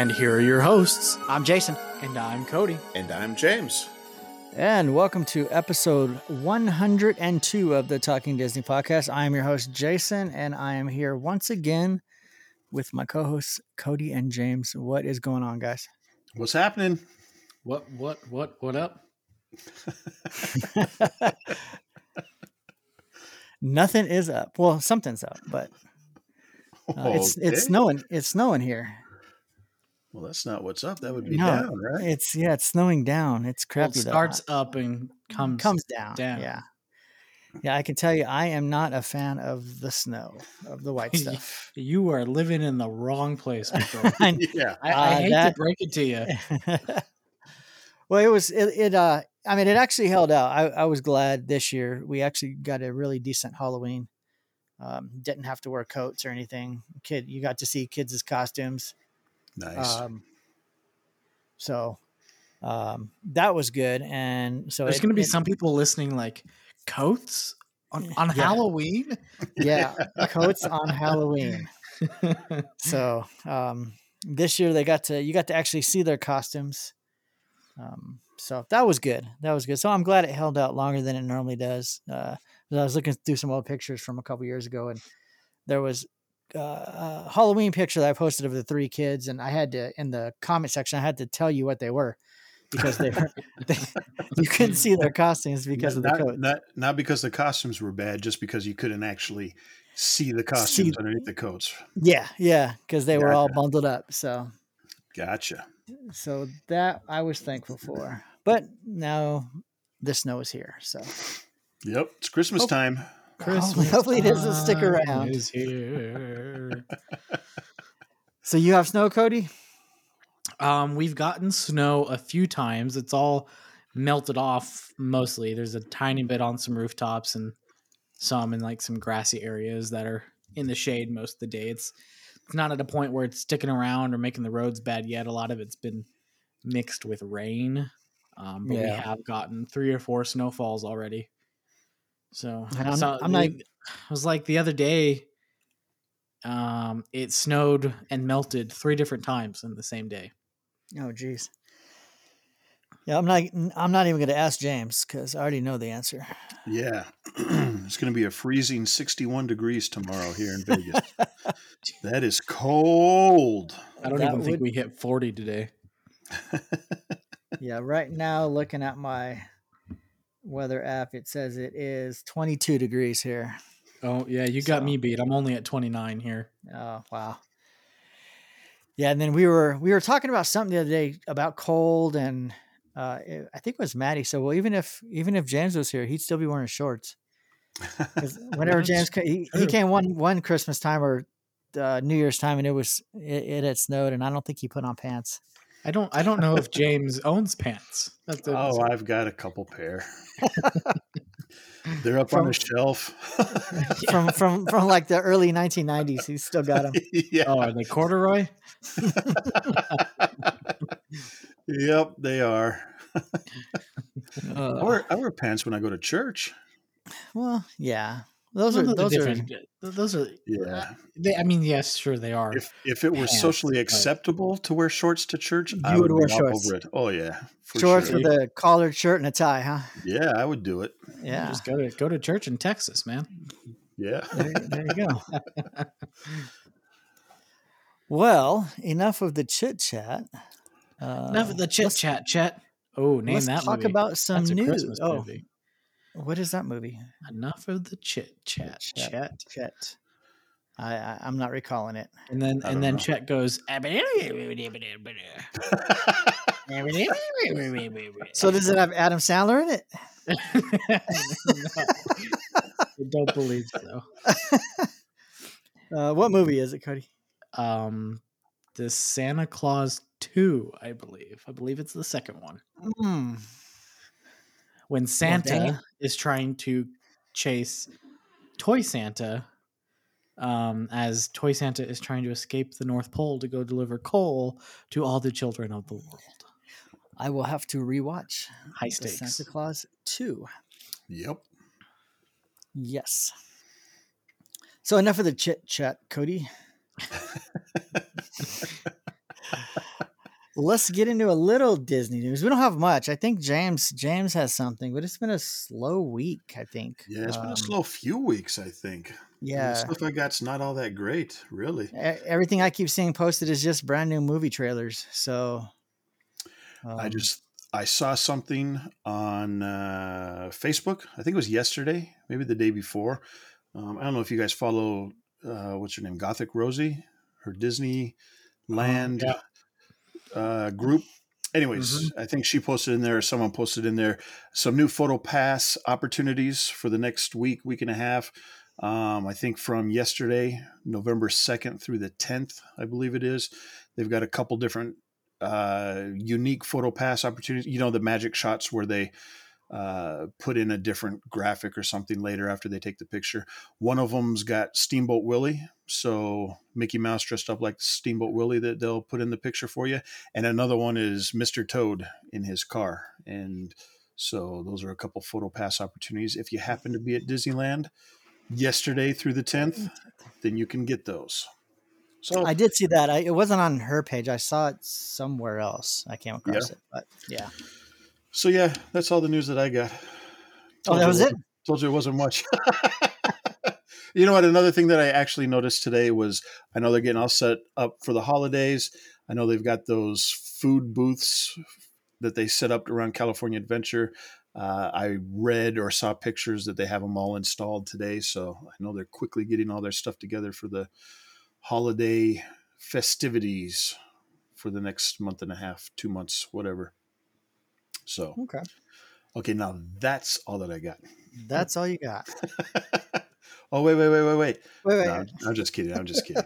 And here are your hosts. I'm Jason. And I'm Cody. And I'm James. And welcome to episode 102 of the Talking Disney podcast. I am your host, Jason, and I am here once again with my co hosts, Cody and James. What is going on, guys? What's happening? What, what, what, what up? Nothing is up. Well, something's up, but uh, it's it's Okay. snowing. It's snowing here. Well, that's not what's up. That would be No, down, right? It's yeah, it's snowing down. It's Well, crappy it though. starts up and comes. comes down. down. Yeah. Yeah, I can tell you I am not a fan of the snow, of the white stuff. You are living in the wrong place. Victor. I- yeah. I, I Uh, hate that- to break it to you. well, it was it, it uh I mean it actually held out. I, I was glad this year we actually got a really decent Halloween. Um, didn't have to wear coats or anything. Kid, you got to see kids' costumes. Nice. Um, so um, that was good. And so There's going to be it- some people listening like coats on, on Yeah. Halloween. yeah coats on Halloween. so um, this year they got to you got to actually see their costumes um, so that was good that was good so i'm glad it held out longer than it normally does uh, 'cause i was looking through some old pictures from a couple years ago and there was uh, a halloween picture that i posted of the three kids and i had to in the comment section i had to tell you what they were because they were they, you couldn't see their costumes because of the not, coat not not because the costumes were bad, just because you couldn't actually see the costumes underneath the coats. yeah yeah because they were all bundled up so Gotcha. so that I was thankful for. But now the snow is here, so Yep. It's Christmas Oh. time. Hopefully- hopefully it doesn't stick around. Is here. so you have snow, Cody. Um, we've gotten snow a few times. It's all melted off mostly. There's a tiny bit on some rooftops and some in like some grassy areas that are in the shade most of the day. It's it's not at a point where it's sticking around or making the roads bad yet. A lot of it's been mixed with rain. Um, but we have gotten three or four snowfalls already. So, I'm- so I'm not- it was like the other day. Um, it snowed and melted three different times in the same day. Oh, geez. Yeah, I'm not. I'm not even going to ask James because I already know the answer. Yeah. it's going to be a freezing 61 degrees tomorrow here in Vegas. that is cold. I don't That even think we hit 40 today. Yeah, right now looking at my weather app, it says it is 22 degrees here. Oh, yeah, you got So- me beat. I'm only at 29 here. Oh wow. Yeah, and then we were we were talking about something the other day about cold, and uh, it- I think it was Maddie. So well, even if even if James was here, he'd still be wearing shorts. whenever James he, he came one one Christmas time or uh, New Year's time, and it was it, it had snowed, and I don't think he put on pants. I don't I don't know if James owns pants. That's a, Oh, I've got a couple pair. They're up on the shelf. from from from like the early 1990s. He's still got them. yeah. oh, are they corduroy? Yep, they are. I Uh, wear, I wear pants when I go to church. well, yeah, those Well, are those are. Those are Yeah. They, I mean, yes, sure they are. If if it were Pants, socially acceptable to wear shorts to church, I You would would, wear shorts. over it. Oh yeah, for shorts sure. with a collared shirt and a tie, huh? Yeah, I would do it. Yeah. Just go to go to church in Texas, man. Yeah. there, there you go. well, enough of the chit chat. Uh, Enough of the chit chat, chat. Oh, name Let's that talk movie. about some That's a news. Christmas Oh, movie. What is that movie? Enough of the chit chat, Chat. chat. Chet. I, I I'm not recalling it. And then and then know. Chet goes. So does it have Adam Sandler in it? I don't believe so. Uh, what movie is it, Cody? Um, the Santa Claus two, I believe. I believe it's the second one. Hmm. When dang Santa is trying to chase Toy Santa, um, as Toy Santa is trying to escape the North Pole to go deliver coal to all the children of the world. I will have to rewatch High the stakes. Santa Claus 2. Yep. Yes. So enough of the chit chat, Cody. Let's get into a little Disney news. We don't have much. I think James James has something, but it's been a slow week. I think. Yeah, it's been Um, a slow few weeks, I think. The Yeah, stuff I got's not all that great, really. Everything I keep seeing posted is just brand new movie trailers. So, I um, just I saw something on uh, Facebook. I think it was yesterday, maybe the day before. Um, I don't know if you guys follow uh, what's her name, Gothic Rosie, her Disney Land yeah. Uh, group. Anyways, I think she posted in there, or someone posted in there, some new photo pass opportunities for the next week, week and a half. Um, I think from yesterday, November 2nd through the 10th, I believe it is. They've got a couple different uh, unique photo pass opportunities. You know, the magic shots where they uh, put in a different graphic or something later after they take the picture. One of them's got Steamboat Willie. So Mickey Mouse dressed up like Steamboat Willie that they'll put in the picture for you. And another one is Mr. Toad in his car. And so those are a couple photo pass opportunities. If you happen to be at Disneyland yesterday through the 10th, then you can get those. So I did see that. I, it wasn't on her page. I saw it somewhere else. I came across it, but yeah. So yeah, that's all the news that I got. Oh, that was it. Told you it wasn't much. you know what? Another thing that I actually noticed today was I know they're getting all set up for the holidays. I know they've got those food booths that they set up around California Adventure. Uh, I read or saw pictures that they have them all installed today. So I know they're quickly getting all their stuff together for the holiday festivities for the next month and a half, two months, whatever. So, Okay, okay, now that's all that I got. that's all you got. oh, wait, wait, wait, wait, wait. Wait, wait. No, I'm, I'm just kidding. I'm just kidding.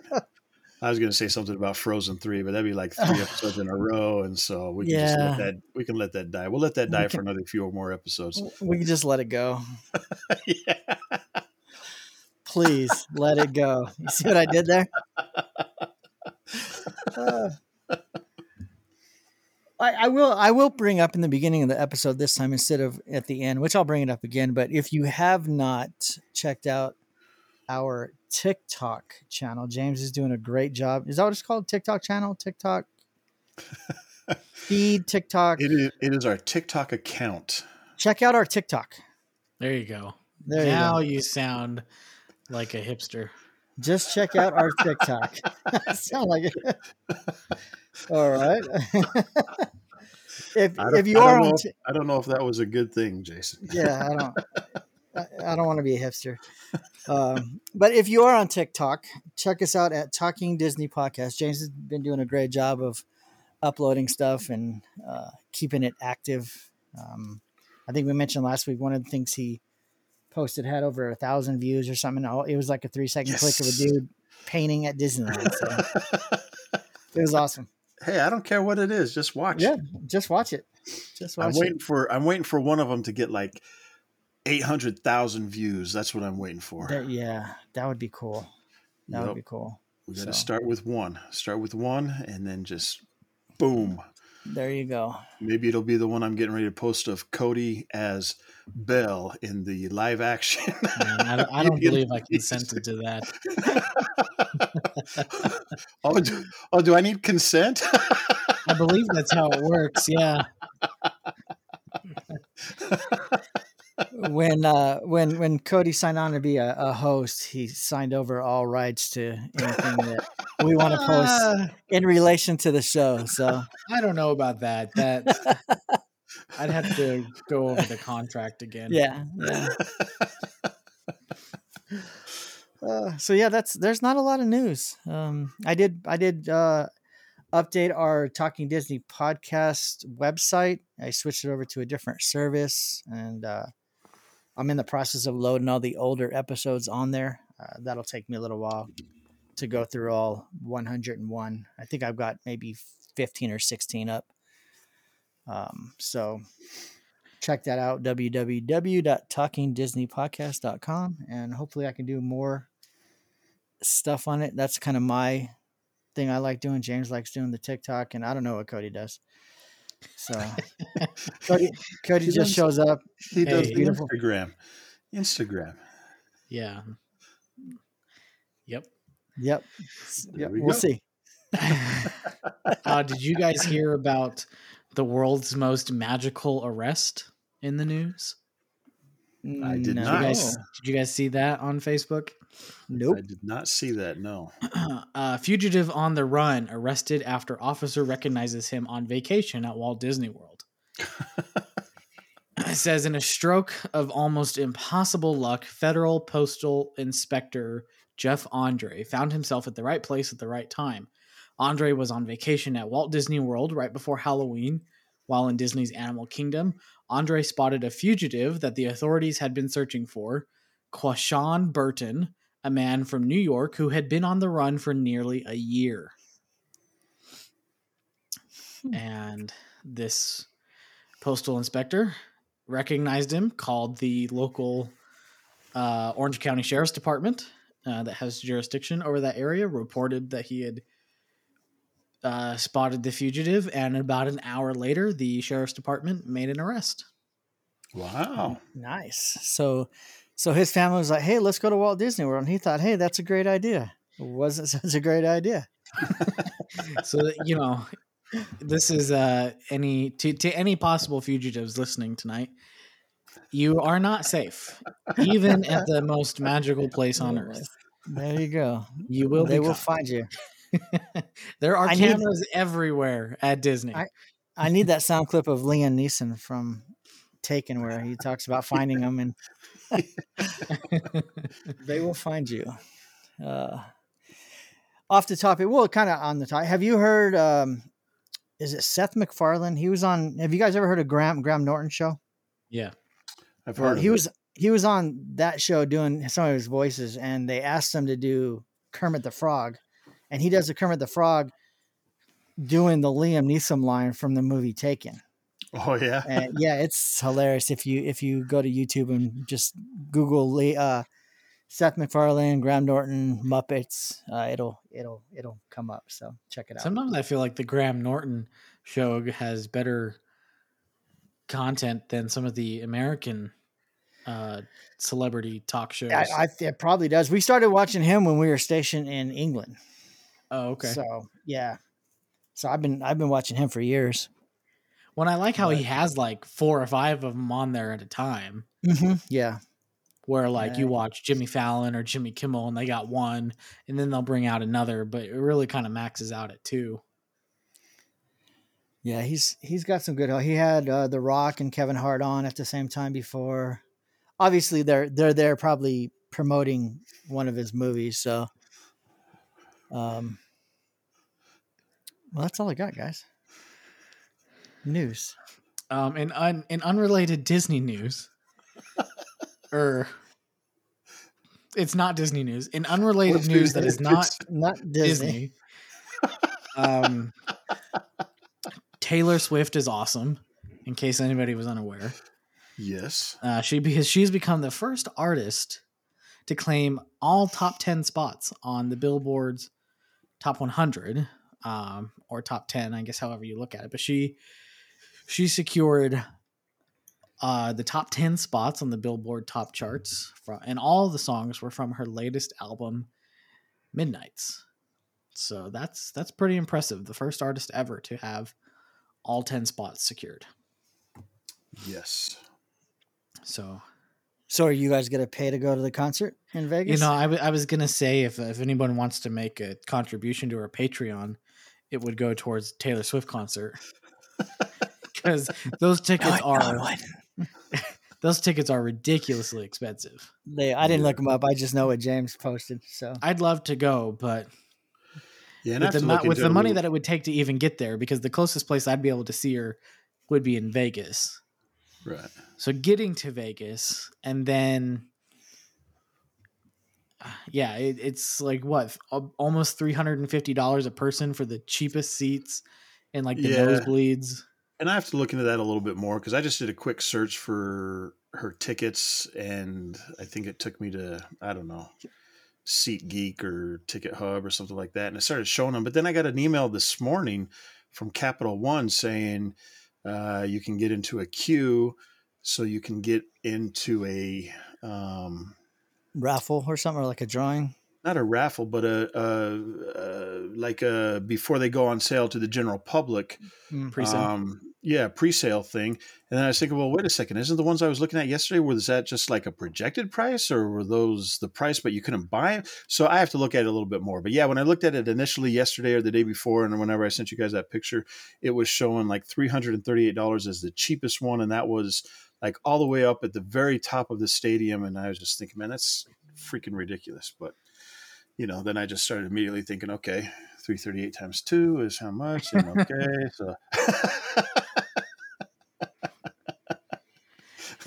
I was going to say something about Frozen three, but that'd be like three episodes in a row, and so we can just let that we can let that die. We'll let that die can- for another few more episodes. we can just let it go. yeah. Please let it go. You see what I did there? Uh, I, I will. I will bring up in the beginning of the episode this time instead of at the end, which I'll bring it up again. But if you have not checked out our TikTok channel, James is doing a great job. Is that what it's called? TikTok channel, TikTok feed, TikTok. It is, it is our TikTok account. Check out our TikTok. There you go. There you now go. you sound like a hipster. Just check out our TikTok. Sound like it. All right. if if you I are on, if- I don't know if that was a good thing, Jason. yeah, I don't. I, I don't want to be a hipster. Um, but if you are on TikTok, check us out at Talking Disney Podcast. James has been doing a great job of uploading stuff and uh, keeping it active. Um, I think we mentioned last week one of the things he posted had over a thousand views or something. It was like a three second click of a dude painting at Disneyland. So it was awesome. hey, I don't care what it is. Just watch. Yeah, just watch it. Just watch I'm waiting it. for I'm waiting for one of them to get like eight hundred thousand views. That's what I'm waiting for. That- yeah, that would be cool. That Yep. would be cool. We got to So. start with one. Start with one, and then just boom. There you go. Maybe it'll be the one I'm getting ready to post of Cody as Belle in the live action. Man, I, don't- I don't believe I consented to that. oh, do, oh, do I need consent? I believe that's how it works. Yeah. When uh when when Cody signed on to be a, a host, he signed over all rights to anything that we want to post in relation to the show. So I don't know about that. That I'd have to go over the contract again. yeah, yeah. Uh, so yeah, that's there's not a lot of news. Um, I did I did uh, update our Talking Disney podcast website. I switched it over to a different service, and uh, I'm in the process of loading all the older episodes on there. Uh, that'll take me a little while to go through all 101. I think I've got maybe 15 or 16 up. Um, so check that out www.talkingdisneypodcast.com and hopefully I can do more stuff on it. That's kind of my thing I like doing. James likes doing the TikTok, and I don't know what Cody does. So Cody, Cody just shows up. He does Hey. Beautiful. Instagram. Instagram. Yeah. Yep. Yep. Yep. we will see. uh, did you guys hear about the world's most magical arrest in the news? I did Did you not. guys, did you guys see that on Facebook? Nope. I did not see that. No. uh, fugitive on the run arrested after officer recognizes him on vacation at Walt Disney World. It says in a stroke of almost impossible luck, federal postal inspector Jeff Andre found himself at the right place at the right time. Andre was on vacation at Walt Disney World right before Halloween. While in Disney's Animal Kingdom, Andre spotted a fugitive that the authorities had been searching for, Quashawn Burton, a man from New York who had been on the run for nearly a year. And this postal inspector recognized him, called the local uh, Orange County Sheriff's Department uh, that has jurisdiction over that area, reported that he had uh, spotted the fugitive, and about an hour later, the Sheriff's Department made an arrest. Wow. Nice. So, so his family was like, "Hey, let's go to Walt Disney World," and he thought, "Hey, that's a great idea." It wasn't such a great idea. so that, you know this is uh any to, to any possible fugitives listening tonight you are not safe even at the most magical place on earth There you go. you will they will caught. find you. there are I need- cameras everywhere at disney I- I need that sound clip of Liam Neeson from Taken, where he talks about finding them, and they will find you. Uh, off the topic, well, kind of on the top. Have you heard? Um, is it Seth MacFarlane? He was on. Have you guys ever heard of Graham Graham Norton show? yeah I've Well, heard. he of was It. he was on that show doing some of his voices, and they asked him to do Kermit the Frog, and he does the Kermit the Frog doing the Liam Neeson line from the movie Taken. Oh yeah. And yeah, it's hilarious if you if you go to YouTube and just Google Lee, uh, Seth MacFarlane, Graham Norton, Muppets, uh, it'll it'll it'll come up. So check it out. sometimes i feel like the graham norton show has better content than some of the american uh celebrity talk shows I, I it probably does. We started watching him when we were stationed in England. Oh okay So yeah. So I've been I've been watching him for years. when i like how he has like four or five of them on there at a time Mm-hmm. Yeah. where like you watch Jimmy Fallon or Jimmy Kimmel and they got one and then they'll bring out another, but it really kind of maxes out at two. Yeah, he's he's got some good. He had uh, The Rock and Kevin Hart on at the same time before. Obviously, they're they're there probably promoting one of his movies. So, um, well, that's all I got, guys. News. Um, in un, in unrelated Disney news, or it's not Disney news. In unrelated What's news that is not Not Disney. Disney, um, Taylor Swift is awesome. In case anybody was unaware, Yes. Uh, she because she's become the first artist to claim all top ten spots on the Billboard's top 100 um, or top 10, I guess, however you look at it. But she she secured uh, the top 10 spots on the Billboard top charts, from, and all the songs were from her latest album, Midnights. So that's that's pretty impressive. The first artist ever to have all 10 spots secured. Yes. So So, are you guys gonna pay to go to the concert in Vegas? You know, I, w- I was gonna say if if anyone wants to make a contribution to our Patreon, it would go towards Taylor Swift concert because those tickets No, no, are wouldn't. those tickets are ridiculously expensive. They, I didn't look them up. I just know what James posted. So, I'd love to go, but Yeah. With the to mo- with the money that it would take to even get there, because the closest place I'd be able to see her would be in Vegas. Right. So getting to Vegas and then yeah, it, it's like what almost three hundred and fifty dollars a person for the cheapest seats and like the Yeah. nosebleeds. And I have to look into that a little bit more because I just did a quick search for her tickets, and I think it took me to I don't know, SeatGeek or Ticket Hub or something like that, and I started showing them. But then I got an email this morning from Capital One saying uh, you can get into a queue, so you can get into a um, Raffle or something, or like a drawing. not a raffle, but a, a, a like a before they go on sale to the general public. Mm. Pre-sale. Um, yeah, pre-sale thing. And then I was thinking, well, wait a second, isn't the ones I was looking at yesterday was that just like a projected price, or were those the price but you couldn't buy it? So I have to look at it a little bit more. But yeah, when I looked at it initially yesterday or the day before, and whenever I sent you guys that picture, it was showing like three hundred and thirty-eight dollars as the cheapest one, and that was like all the way up at the very top of the stadium. And I was just thinking, man, that's freaking ridiculous. But you know, then I just started immediately thinking, okay, 338 times two is how much? And okay, so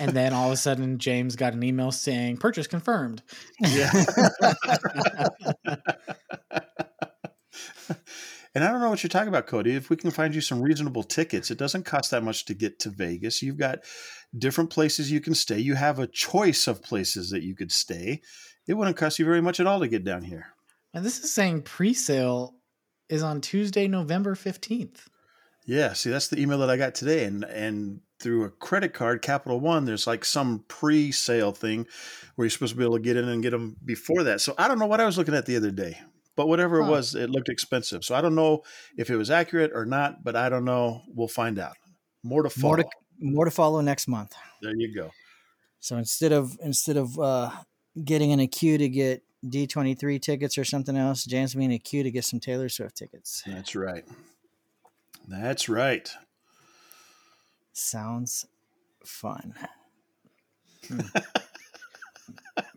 and then all of a sudden James got an email saying purchase confirmed. yeah. and I don't know what you're talking about, Cody. If we can find you some reasonable tickets, it doesn't cost that much to get to Vegas. You've got different places you can stay. You have a choice of places that you could stay. It wouldn't cost you very much at all to get down here. And this is saying pre-sale is on Tuesday, November 15th. Yeah, see, that's the email that I got today, and and through a credit card, Capital One, there's like some pre-sale thing where you're supposed to be able to get in and get them before that. So I don't know what I was looking at the other day, but whatever Huh. it was, it looked expensive. So I don't know if it was accurate or not, but I don't know. We'll find out. More to follow. More to more to follow next month. there you go. So instead of instead of uh, getting in a queue to get D twenty three tickets or something else, James will be in a queue to get some Taylor Swift tickets. That's right. That's right. Sounds fun. Hmm.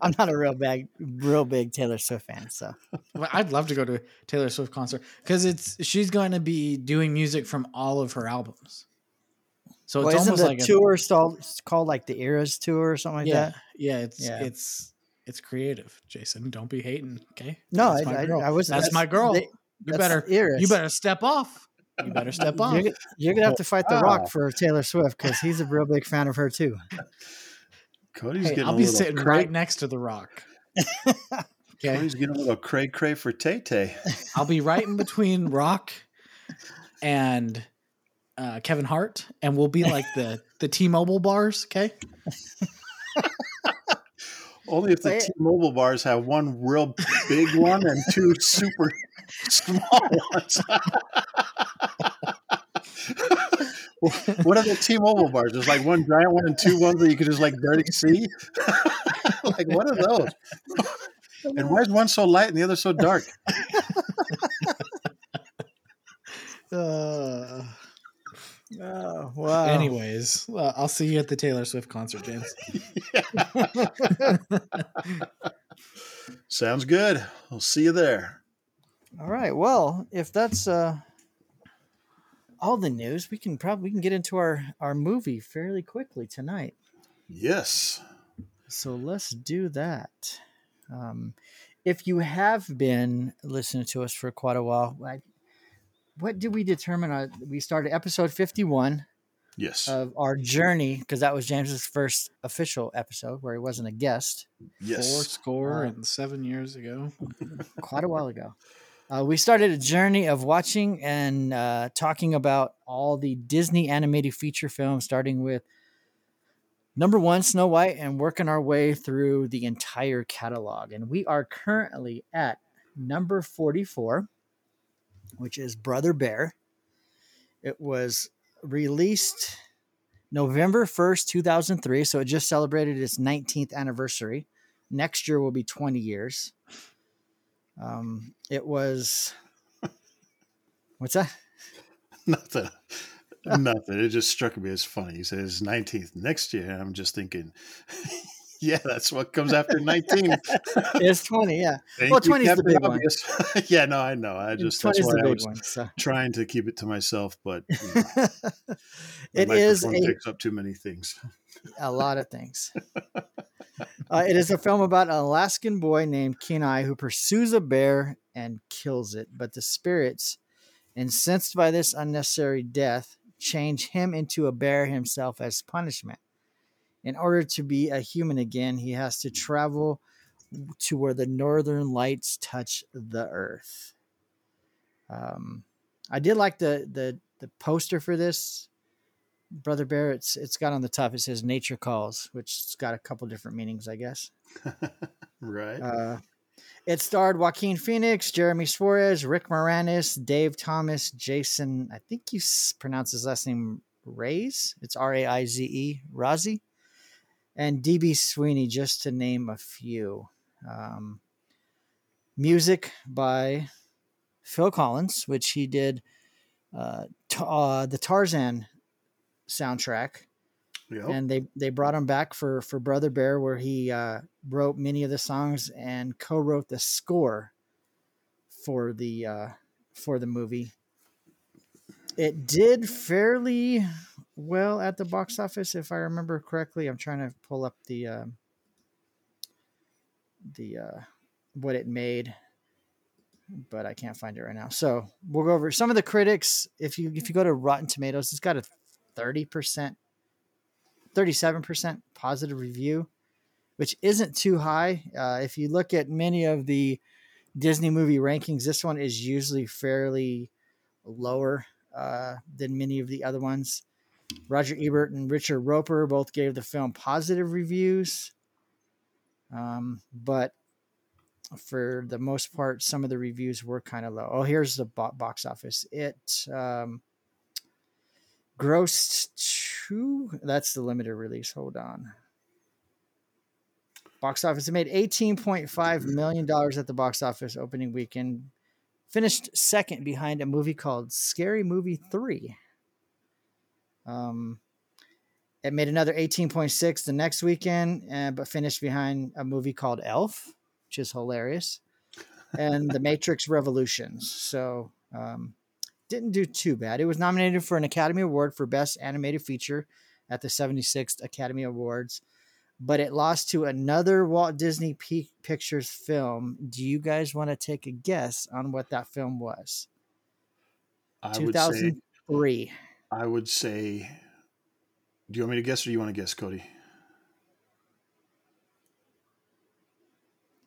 I'm not a real big, real big Taylor Swift fan, so Well, I'd love to go to a Taylor Swift concert because it's she's going to be doing music from all of her albums. So well, it's isn't almost the like a- tour stalled, it's called like the Eras tour or something like yeah, that? yeah. It's Yeah. it's it's creative, Jason. Don't be hating, okay? No, That's I, my I, girl. I was. That's, my girl. they- you that's better Eras. you better step off. You better step off. You're, you're gonna have to fight the Rock for Taylor Swift because he's a real big fan of her too. Cody's Hey, getting I'll a be sitting cray- right next to the rock. Okay, Cody's getting a little cray cray for Tay Tay. I'll be right in between Rock and uh, Kevin Hart, and we'll be like the the T-Mobile bars. Okay, Only if the T-Mobile bars have one real big one and two super small ones. what are the T-Mobile bars? There's like one giant one and two ones that you could just like barely see. like what are those? And why is one so light and the other so dark? Uh, Oh wow! anyways, well, I'll see you at the Taylor Swift concert, James. Sounds good. I'll see you there. All right. Well, if that's uh, all the news, we can probably we can get into our our movie fairly quickly tonight. Yes. So let's do that. Um, if you have been listening to us for quite a while, I, what did we determine? Uh, we started episode fifty-one Yes. of our journey because that was James's first official episode where he wasn't a guest. Yes. Four score Uh, and seven years ago. quite a while ago. Uh, we started a journey of watching and uh, talking about all the Disney animated feature films, starting with number one, Snow White, and working our way through the entire catalog. And we are currently at number 44, which is Brother Bear. It was released November 1st, 2003. So it just celebrated its 19th anniversary. Next year will be 20 years. Um, it was. What's that? Nothing. Nothing. It just struck me as funny. He says 19th next year. I'm just thinking, yeah, that's what comes after 19. it's 20, yeah. Thank Well, you, 20 is the big one. Yeah, no, I know. I just that's why I was one. So trying to keep it to myself, but you know, it is a, picks up too many things. A lot of things. Uh, it is a film about an Alaskan boy named Kenai who pursues a bear and kills it, but the spirits, incensed by this unnecessary death, change him into a bear himself as punishment. In order to be a human again, he has to travel to where the northern lights touch the earth. Um, I did like the the the poster for this brother bear. It's it's got on the top. It says "Nature Calls," which has got a couple different meanings, I guess. right. Uh, it starred Joaquin Phoenix, Jeremy Suarez, Rick Moranis, Dave Thomas, Jason. I think you pronounce his last name Raize. It's R A I Z E, Razi, and DB Sweeney, just to name a few. Um, music by Phil Collins, which he did uh, t- uh, the Tarzan soundtrack Yep. and they they brought him back for for Brother Bear, where he uh, wrote many of the songs and co-wrote the score for the uh, for the movie. It did fairly well at the box office, if I remember correctly. I'm trying to pull up the uh, the uh, what it made, but I can't find it right now. So we'll go over some of the critics. If you if you go to Rotten Tomatoes, it's got a thirty percent 37% positive review, which isn't too high. Uh, if you look at many of the Disney movie rankings, this one is usually fairly lower uh, than many of the other ones. Roger Ebert and Richard Roeper both gave the film positive reviews. Um, but for the most part, some of the reviews were kind of low. Oh, here's the bo- box office. It um, grossed two. That's the limited release. Hold on. Box office. It made eighteen point five million dollars at the box office opening weekend. Finished second behind a movie called Scary Movie Three. Um, it made another eighteen point six the next weekend, uh, but finished behind a movie called Elf, which is hilarious, and The Matrix Revolutions. So um, didn't do too bad. It was nominated for an Academy Award for Best Animated Feature at the 76th Academy Awards, but it lost to another Walt Disney P- Pictures film. Do you guys want to take a guess on what that film was? I would say 2003. I would say do you want me to guess or do you want to guess, Cody?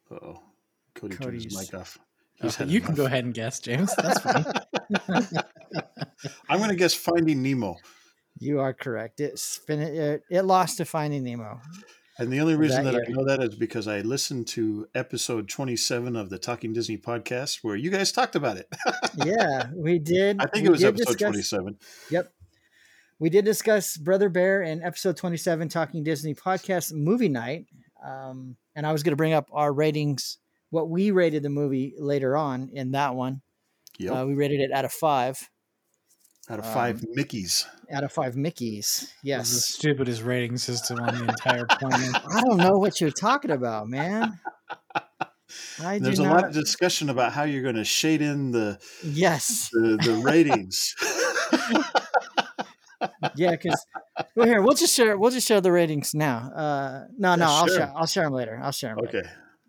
Uh oh. Cody turned his mic off. Oh, He's had you can go ahead and guess, James. That's fine. I'm gonna guess Finding Nemo. You are correct. It's fin- it, it lost to Finding Nemo. And the only reason That that, I know that is because I listened to episode 27 of the Talking Disney podcast where you guys talked about it. Yeah, we did. I think it was episode discuss- 27. Yep. We did discuss Brother Bear in episode 27, Talking Disney podcast movie night. Um, and I was going to bring up our ratings, what we rated the movie later on in that one. Yep. Uh, we rated it out of five, Out of five um, Mickeys. out of five Mickeys. This is the Yes. stupidest rating system on the entire planet. I don't know what you're talking about, man. I There's do a not. lot of discussion about how you're going to shade in the yes. the, the ratings. Yeah, because well, here we'll just share. We'll just share the ratings now. Uh, no, no, Yeah, I'll sure. share. I'll share them later. I'll share them. okay.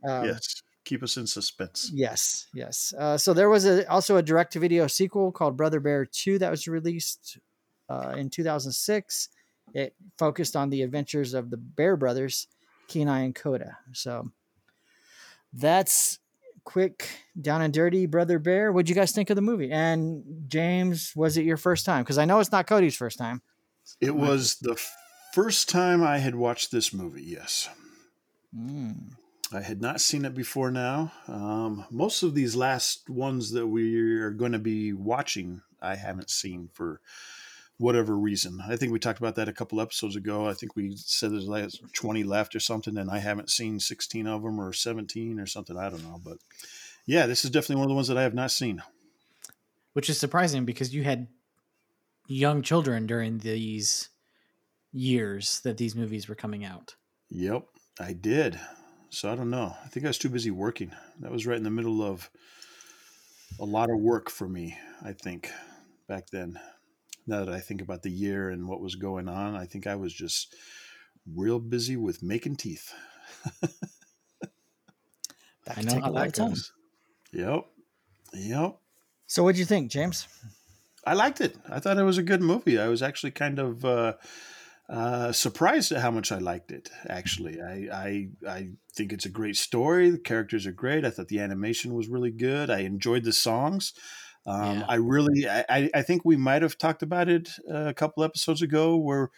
Um, yes. Keep us in suspense. Yes, yes. Uh, so there was a, also a direct-to-video sequel called Brother Bear Two that was released uh, in 2006. It focused on the adventures of the Bear brothers, Kenai and Koda. So that's quick, down and dirty, Brother Bear. What'd you guys think of the movie? And James, was it your first time? Because I know it's not Cody's first time. It was the first time I had watched this movie. Yes. Mm. I had not seen it before now. Um, most of these last ones that we are going to be watching, I haven't seen for whatever reason. I think we talked about that a couple episodes ago. I think we said there's like 20 left or something, and I haven't seen 16 of them or 17 or something. I don't know. But yeah, this is definitely one of the ones that I have not seen. Which is surprising because you had young children during these years that these movies were coming out. Yep. I did. So I don't know. I think I was too busy working. That was right in the middle of a lot of work for me, I think, back then. Now that I think about the year and what was going on, I think I was just real busy with making teeth. That I know take how a lot that of time. goes. Yep. Yep. So, what'd you think, James? I liked it. I thought it was a good movie. I was actually kind of uh, uh, surprised at how much I liked it. Actually, I, I I think it's a great story. The characters are great. I thought the animation was really good. I enjoyed the songs. Um, Yeah. I really, I, I- think we might have talked about it a couple episodes ago, where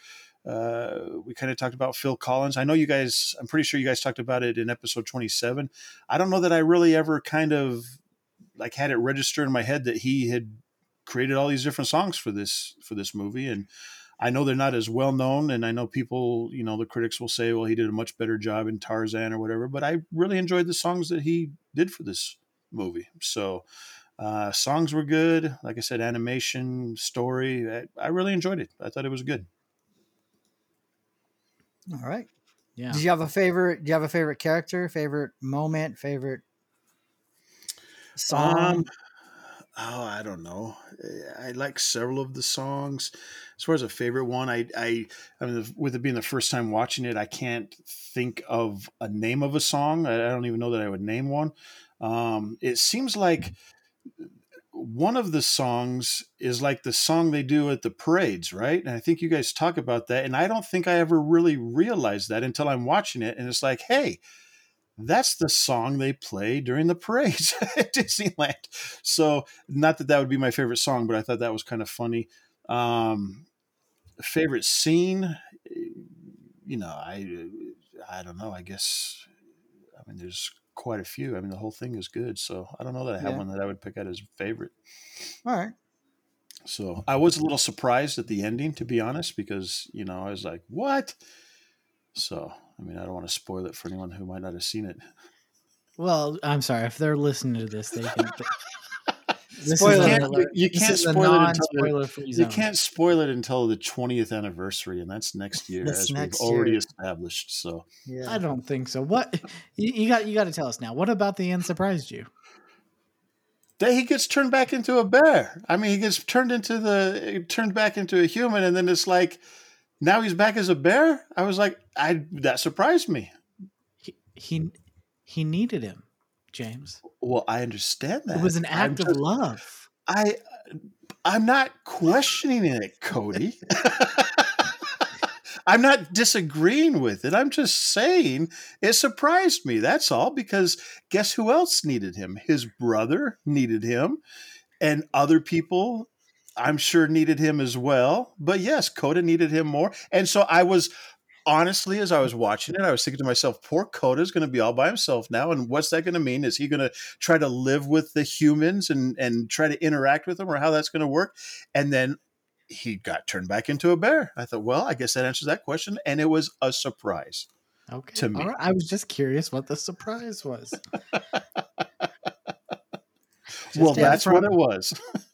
uh, we kind of talked about Phil Collins. I know you guys. I'm pretty sure you guys talked about it in episode 27. I don't know that I really ever kind of like had it registered in my head that he had created all these different songs for this for this movie and I know they're not as well known and I know people, you know, the critics will say well he did a much better job in Tarzan or whatever, but I really enjoyed the songs that he did for this movie. So uh, songs were good. Like I said, animation, story. I, I really enjoyed it. I thought it was good. All right. Yeah. Did you have a favorite? Do you have a favorite character? Favorite moment? Favorite song? Um, oh, I don't know. I like several of the songs. As far as a favorite one, I, I, I mean, with it being the first time watching it, I can't think of a name of a song. I, I don't even know that I would name one. Um, it seems like one of the songs is like the song they do at the parades, right? And I think you guys talk about that. And I don't think I ever really realized that until I'm watching it. And it's like, hey, that's the song they play during the parades at Disneyland. So, not that that would be my favorite song, but I thought that was kind of funny. Um, favorite scene, you know, I, I don't know. I guess, I mean, there's quite a few. I mean, the whole thing is good. So, I don't know that I have Yeah. one that I would pick out as favorite. All right. So, I was a little surprised at the ending, to be honest, because you know, I was like, "What?" So, I mean, I don't want to spoil it for anyone who might not have seen it. Well, I'm sorry if they're listening to this. They can. this Spoiler is can't- alert. you can't spoil it until the- You can't spoil it until the 20th anniversary, and that's next year, That's as next we've already established. So, Yeah. I don't think so. What you, you got? You got to tell us now. What about the end surprised you? that he gets turned back into a bear. I mean, he gets turned into the turned back into a human, and then it's like now he's back as a bear. I was like, I that surprised me. He he, he needed him, James. Well, I understand that It was an act of love. I I'm not questioning it, Cody. I'm not disagreeing with it. I'm just saying it surprised me. That's all because guess who else needed him? His brother needed him and other people I'm sure needed him as well. But yes, Koda needed him more. And so I was honestly as I was watching it, I was thinking to myself, poor Koda's going to be all by himself now and what's that going to mean? Is he going to try to live with the humans and and try to interact with them or how that's going to work? And then he got turned back into a bear. I thought, well, I guess that answers that question and it was a surprise. Okay. to me. Right. I was just curious what the surprise was. well, that's from- what it was.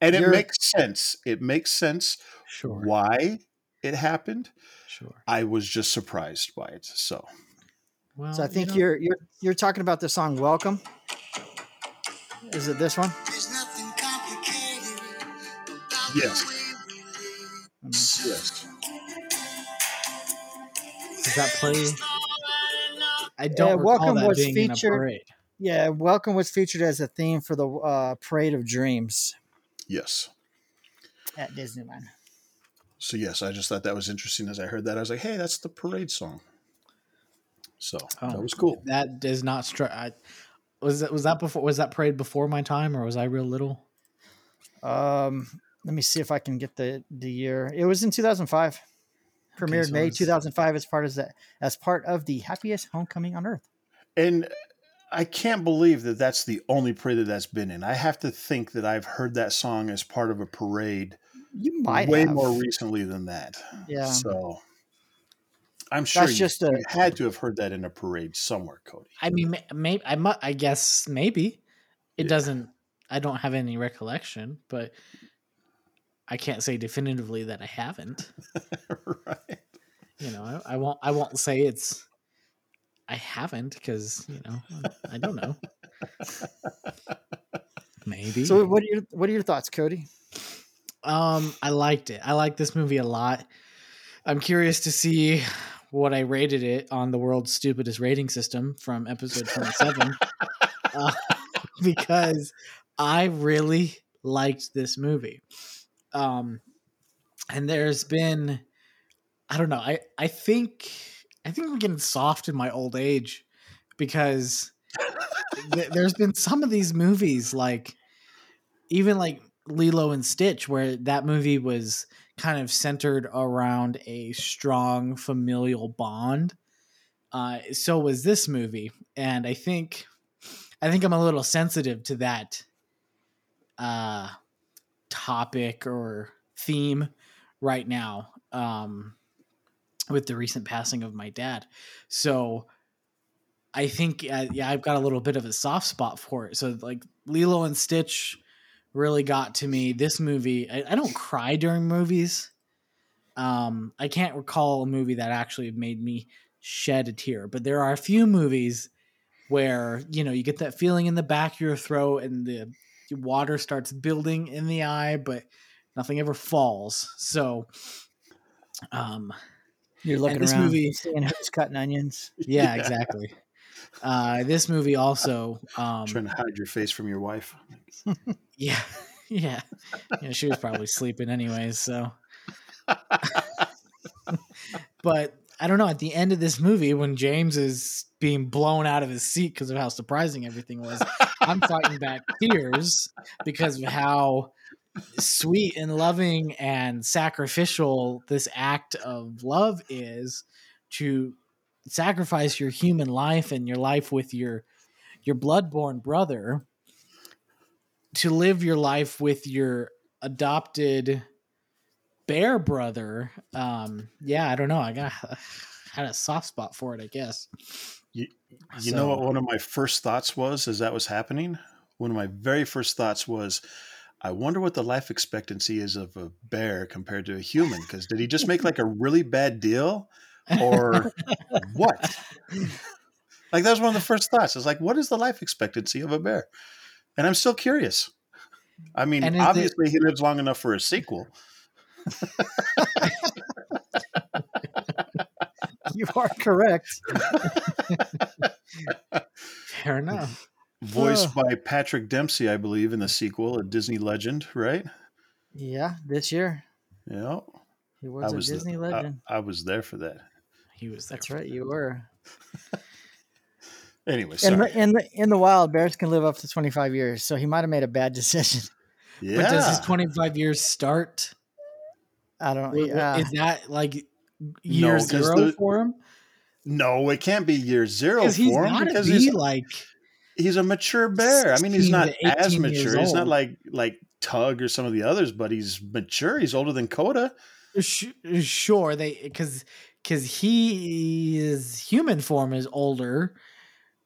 and it You're- makes sense. It makes sense Sure. why it happened. Sure. I was just surprised by it. So, Well, So I you think know, you are you're you're talking about the song "Welcome." Is it this one? There's nothing complicated about Yes. the way we live. Yes. does that play? It's all right enough. I don't Yeah, Welcome that was being in a featured- parade. Yeah, "Welcome" was featured as a theme for the uh, Parade of Dreams Yes. at Disneyland. So yes, I just thought that was interesting as I heard that. I was like, hey, that's the parade song. So Oh. that was cool. That does not strike. Was that was that before? Was that parade before my time, or was I real little? Um, let me see if I can get the the year. It was in 2005. Premiered so May 2005 as part of the as part of the happiest homecoming on earth. And I can't believe that that's the only parade that that's been in. I have to think that I've heard that song as part of a parade You might way have. more recently than that. Yeah. So I'm sure That's you, just a- you had to have heard that in a parade somewhere, Cody. I mean, maybe I mu- I guess maybe it Yeah. doesn't. I don't have any recollection, but I can't say definitively that I haven't. right. You know, I, I won't. I won't say it's I haven't because you know I don't know. Maybe. So what are your what are your thoughts, Cody? Um, I liked it. I like this movie a lot. I'm curious to see what I rated it on the world's stupidest rating system from episode 27, uh, because I really liked this movie. Um, and there's been, I don't know, I I think I think I'm getting soft in my old age because th- there's been some of these movies like even like Lilo and Stitch, where that movie was kind of centered around a strong familial bond. Uh, so was this movie, and I think, I think I'm a little sensitive to that uh, topic or theme right now um, with the recent passing of my dad. So I think, uh, yeah, I've got a little bit of a soft spot for it. So like Lilo and Stitch really got to me. This movie, I, I don't cry during movies. Um, I can't recall a movie that actually made me shed a tear, but there are a few movies where you know you get that feeling in the back of your throat and the water starts building in the eye, but nothing ever falls. So, um, You're looking at this around, movie- seeing who's cutting onions. yeah, exactly. Uh, this movie also, um, Trying to hide your face from your wife. Yeah, yeah, yeah. She was probably sleeping anyways. So, but I don't know. At the end of this movie, when James is being blown out of his seat because of how surprising everything was, I'm fighting back tears because of how sweet and loving and sacrificial this act of love is to sacrifice your human life and your life with your your bloodborne brother to live your life with your adopted bear brother. Um yeah i don't know. I got had a soft spot for it i guess. You, you know what one of my first thoughts was as that was happening? One of my very first thoughts was, I wonder what the life expectancy is of a bear compared to a human. Because did he just make like a really bad deal or what? Like that was one of the first thoughts. It's like, what is the life expectancy of a bear? And I'm still curious. I mean, And is it- obviously he lives long enough for a sequel. You are correct. fair enough Voiced Oh. by Patrick Dempsey, I believe, in the sequel, a Disney legend, right? Yeah, this year Yeah. he was, a Disney I- legend. I, was there for that. he was there That's right, that. you were. Anyway, In sorry. the, in the in the wild, bears can live up to 25 years, so he might have made a bad decision. yeah. but does his 25 years start I don't. Wh- wh- is that like year 'cause zero the- for him no, it can't be year zero because he's for him got to because be he's, like he's a mature bear. I mean, he's not as mature. He's not like like Tug or some of the others, but he's mature. He's older than Koda. Sure they because because he his human form is older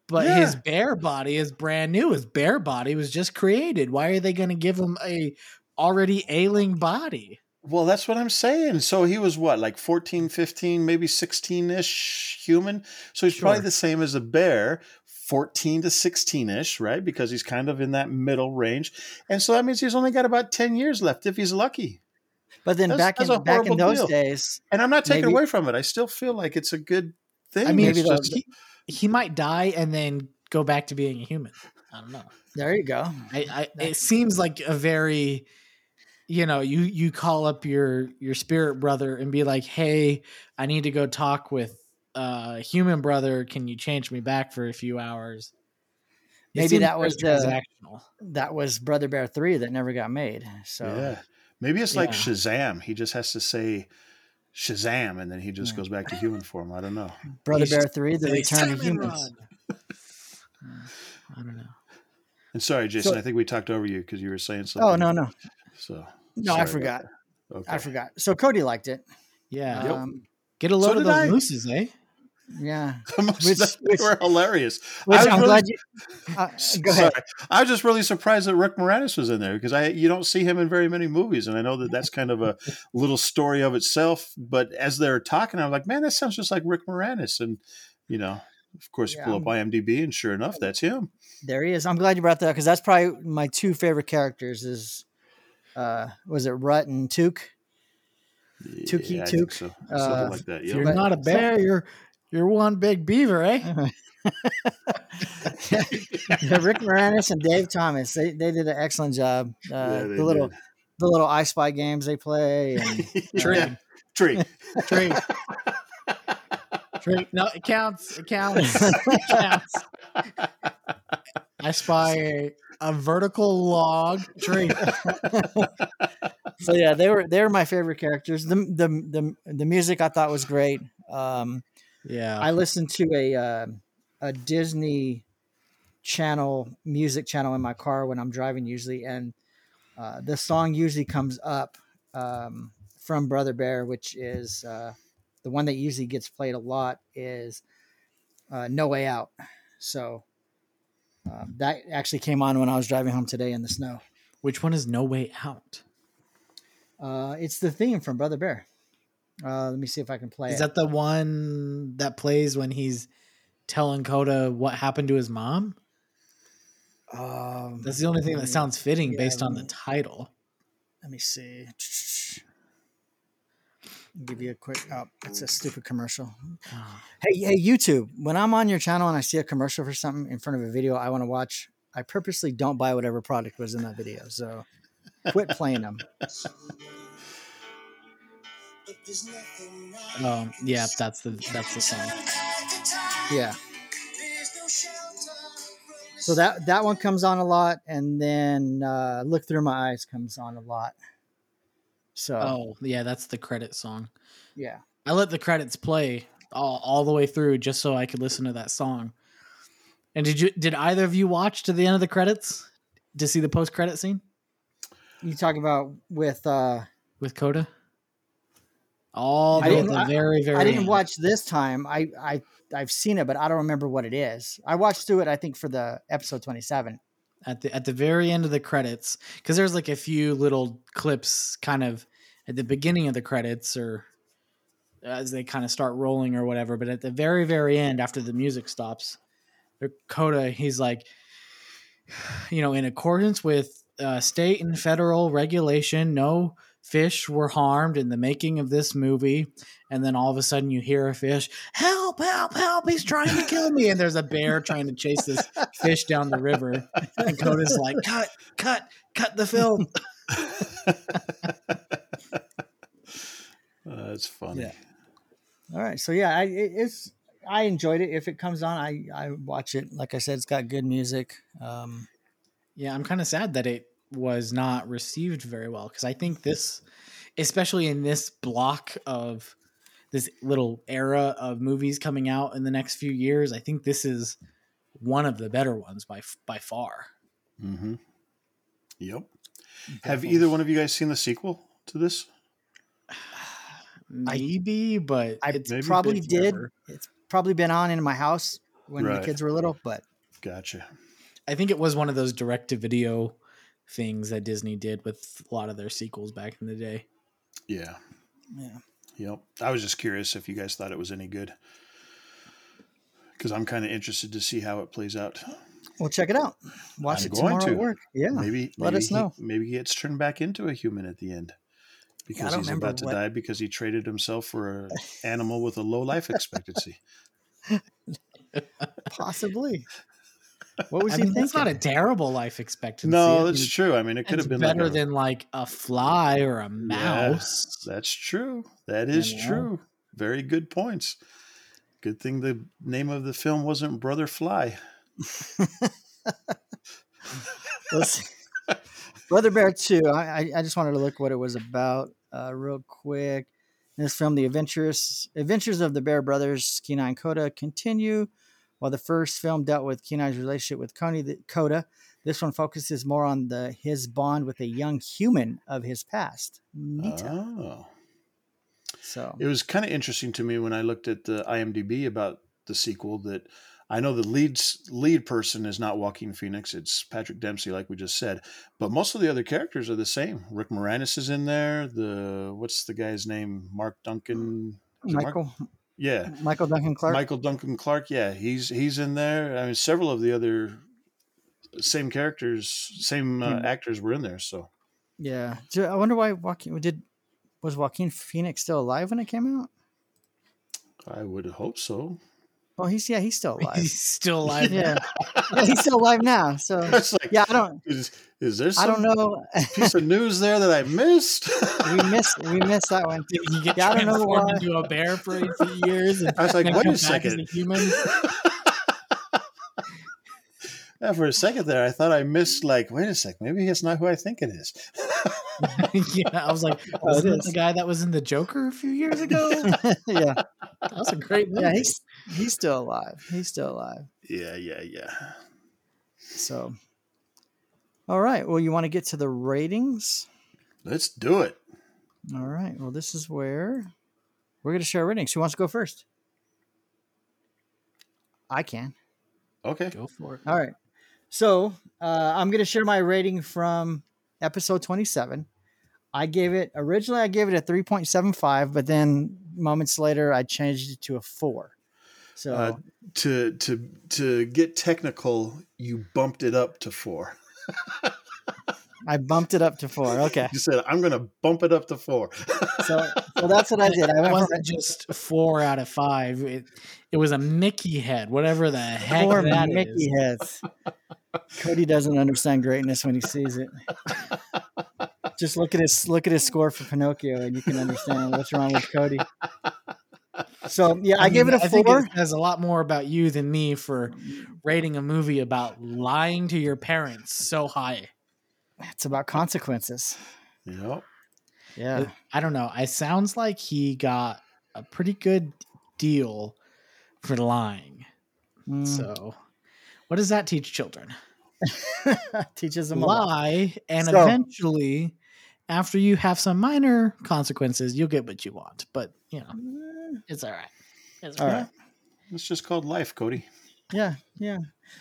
but his bear body is brand new his bear body was just created why are they going to give him a already ailing body Well, that's what I'm saying. So he was what, like 14, 15, maybe 16 ish human? So he's probably the same as a bear, 14 to 16 ish, right? Because he's kind of in that middle range. And so that means he's only got about 10 years left if he's lucky. but then that's- back that's in back in those deal. days, And I'm not taking Maybe- away from it. I still feel like it's a good thing. i mean maybe just- he, he might die and then go back to being a human i don't know there you go. I, I it seems like a very you know you you call up your your spirit brother and be like hey i need to go talk with uh human brother can you change me back for a few hours It Maybe that was the- That was Brother Bear three that never got made. So yeah. Maybe it's like Yeah. Shazam. He just has to say Shazam and then he just Yeah. goes back to human form. I don't know. Brother You Bear three, the return of "Salmon humans. I don't know. And sorry, Jason, So- I think we talked over you because you were saying something. Oh no no So no! I forgot. Okay. I forgot. So Cody liked it. Yeah, Yep. Um, get a load So of those I. mooses, eh? Yeah. The Which- they which- were hilarious. Which I was I'm really- glad you. Uh, go ahead. Sorry. I was just really surprised that Rick Moranis was in there because I you don't see him in very many movies, and I know that that's kind of a little story of itself. But as they're talking, I'm like, man, that sounds just like Rick Moranis, and you know, Of course, you Yeah, pull up IMDb, and sure enough, that's him. There he is. I'm glad you brought that because that's probably my two favorite characters. Is uh, was it Rutt and Tuke? Tukey Yeah, I Tuke, so. uh, Something like that. If Yeah. you're But- not a bear, you're you're one big beaver, eh? Yeah, Rick Moranis and Dave Thomas. They they did an excellent job. Uh, Yeah, the little did. the little I Spy games they play. And Tree. Tree. Tree. Tree. No, it counts. It counts. It counts. I spy a, a vertical log tree. so yeah, they were they were my favorite characters. The the the, the music I thought was great. Um, Yeah. I listened to a uh, a Disney channel music channel in my car when I'm driving usually, and uh, the song usually comes up um, from Brother Bear, which is uh, the one that usually gets played a lot is uh, No Way Out. So um, that actually came on when I was driving home today in the snow. Which one is No Way Out? Uh, it's the theme from Brother Bear. Uh, let me see if I can play Is it. that the one that plays when he's telling Koda what happened to his mom? um, That's the only thing that sounds fitting Yeah, based on the title. Let me see. Give you a quick. Oh, it's a stupid commercial. Hey, hey, YouTube. When I'm on your channel and I see a commercial for something in front of a video I want to watch, I purposely don't buy whatever product was in that video. So quit playing them. Um, yeah, that's the that's the song. Yeah. There's no shelter from the So that that one comes on a lot, and then uh, "Look Through My Eyes" comes on a lot. So Oh, yeah, that's the credit song. yeah, I let the credits play all, all the way through just so I could listen to that song. And did you did either of you watch to the end of the credits to see the post credit scene you talk about with. uh with Koda? All the the very very I didn't end. watch this time. I I I've seen it, but I don't remember what it is. I watched through it. I think for the episode twenty seven. at the at the very end of the credits because there's like a few little clips kind of at the beginning of the credits or as they kind of start rolling or whatever but at the very very end after the music stops Koda he's like you know in accordance with uh, state and federal regulation no fish were harmed in the making of this movie and then all of a sudden you hear a fish help help help he's trying to kill me and there's a bear trying to chase this fish down the river and Koda's like, cut, cut, cut the film. Uh, that's funny. Yeah. All right, so yeah, I it, it's I enjoyed it. If it comes on, I I watch it. Like I said, it's got good music. Um, Yeah, I'm kind of sad that it was not received very well because I think this, especially in this block of this little era of movies coming out in the next few years, I think this is one of the better ones by by far. Mm-hmm. Yep. Have either one of you guys seen the sequel to this? Maybe, but I it's Maybe. probably did. forever. It's probably been on in my house when Right. the kids were little, but Gotcha. I think it was one of those direct to video things that Disney did with a lot of their sequels back in the day. Yeah. yeah. Yep. I was just curious if you guys thought it was any good. Because I'm kind of interested to see how it plays out. Well, check it out. Watch I'm it going tomorrow to. at work. Yeah. Maybe Let maybe us he- know. maybe he gets turned back into a human at the end because don't he's about to what- die because he traded himself for an animal with a low life expectancy. Possibly. What was I he mean, thinking? that's not a terrible life expectancy. no, I that's mean, true. I mean, it could have been better like a, than like a fly or a mouse. That's true. That is know? true. Very good points. Good thing the name of the film wasn't Brother Fly. Let's. Brother Bear 2. I, I, I just wanted to look what it was about uh, real quick. In this film, the adventures adventures of the Bear brothers, Kenai and Koda, continue. While the first film dealt with Kenai's relationship with Coney, the, Koda, this one focuses more on the his bond with a young human of his past, Nita. Oh. so It was kind of interesting to me when I looked at the IMDb about the sequel that I know the lead lead person is not Joaquin Phoenix; it's Patrick Dempsey, like we just said. But most of the other characters are the same. Rick Moranis is in there. The what's the guy's name? Mark Duncan. It Mark? Yeah, Michael Duncan Clark. Michael Duncan Clark. Yeah, he's he's in there. I mean, several of the other same characters, same uh, Hmm. actors were in there. So Yeah. I wonder why Joaquin did was Joaquin Phoenix still alive when it came out? I would hope so. Well, he's yeah, he's still alive. He's still alive. yeah. yeah, he's still alive now. So It's like, yeah, I don't is, is there I don't know. piece of news there that I missed? we missed we missed that one. Did he get Yeah, I don't know transformed why. into a bear for a few years? And I was like, then wait come a second. A human? Yeah, for a second there, I thought I missed. Like, wait a sec, maybe it's not who I think it is. yeah, I was like, Oh, wasn't it is. the guy that was in the Joker a few years ago? yeah. That was a great movie. Yeah, he's he's still alive. He's still alive. yeah, yeah, yeah. So all right. Well, you want to get to the ratings? Let's do it. All right. Well, this is where we're going to share ratings. Who wants to go first? I can. Okay. Go for it. All right. So uh, I'm going to share my rating from episode 27. I gave it originally. I gave it a 3.75, but then moments later, I changed it to a four. So Uh, to to to get technical, you bumped it up to four. I bumped it up to four. Okay. You said, "I'm going to bump it up to four. So, so that's what I did. I It wasn't just four out of five. It, it was a Mickey head, whatever the heck four that Mickey is. heads. Cody doesn't understand greatness when he sees it. Just look at his look at his score for Pinocchio, and you can understand what's wrong with Cody. So yeah, I, gave mean, it a I think four. it says a lot more about you than me for rating a movie about lying to your parents so high. It's about consequences. Yep. Yeah. I don't know. It sounds like he got a pretty good deal for lying. Mm, So, what does that teach children? teaches them. Lie, and So- eventually, after you have some minor consequences, you'll get what you want. But you know, it's all right. It's All all right. right. It's just called life, Cody. Yeah, yeah.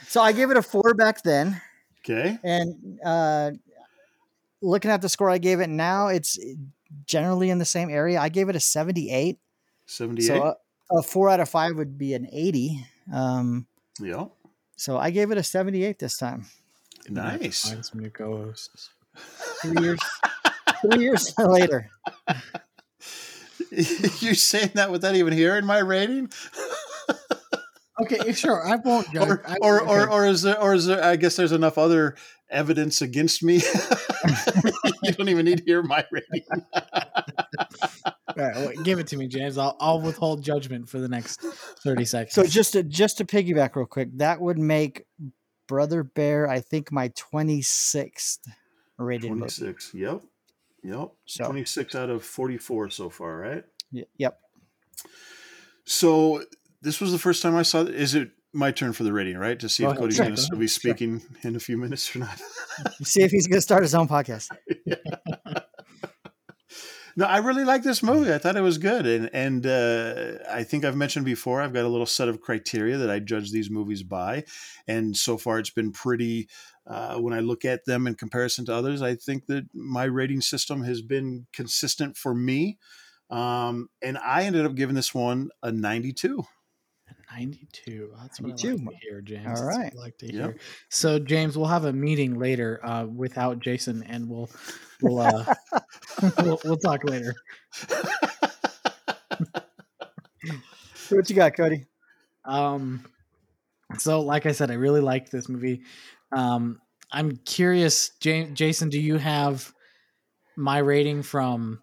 So I gave it a four back then, Okay. and uh, looking at the score I gave it now, it's generally in the same area. I gave it a seventy-eight. 78. So uh, a, a four out of five would be an eighty. Um, yep. so I gave it a seventy-eight this time. Nice. Find some new co-hosts. Three years, three years later. You're saying that without even hearing my rating? Okay, sure. I won't judge. or, I- or, or, okay. or is there, or is there, I guess there's enough other evidence against me. you don't even need to hear my rating. All right, wait, give it to me, James. I'll, I'll withhold judgment for the next thirty seconds. So just to just to piggyback real quick, that would make Brother Bear, I think, my twenty-sixth rated movie. 26. Yep. Yep. So- 26 out of 44 so far, right? Y- Yep. So this was the first time I saw. Is it my turn for the rating, right? To see Go if ahead. Cody's Sure, going to go still ahead. be Sure. speaking in a few minutes or not. See if he's going to start his own podcast. No, I really like this movie. I thought it was good, and and uh, I think I've mentioned before. I've got a little set of criteria that I judge these movies by, and so far it's been pretty. Uh, when I look at them in comparison to others, I think that my rating system has been consistent for me, um, and I ended up giving this one a ninety-two. Ninety-two. That's what I 92. like to hear, James. All right. Like to Yep. hear. So, James, we'll have a meeting later uh, without Jason, and we'll we'll uh, we'll, we'll talk later. What you got, Cody? Um, so like I said, I really like this movie. Um, I'm curious, J- Jason, do you have my rating from?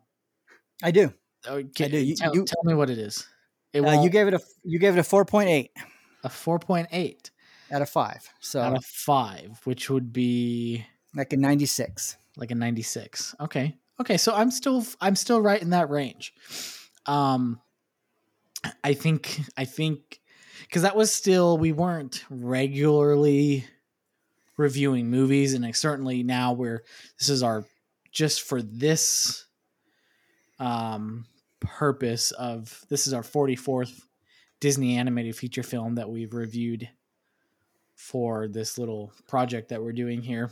I do. Okay, I do. You- tell, you- tell me what it is. It Uh, you gave it a you gave it a four point eight. A four point eight. Out of five, so out of five, which would be like a ninety six. like a 96 okay. Okay so i'm still i'm still right in that range. Um i think i think because that was still we weren't regularly reviewing movies and like, certainly now we're this is our just for this um purpose of this is our 44th disney animated feature film that we've reviewed for this little project that we're doing here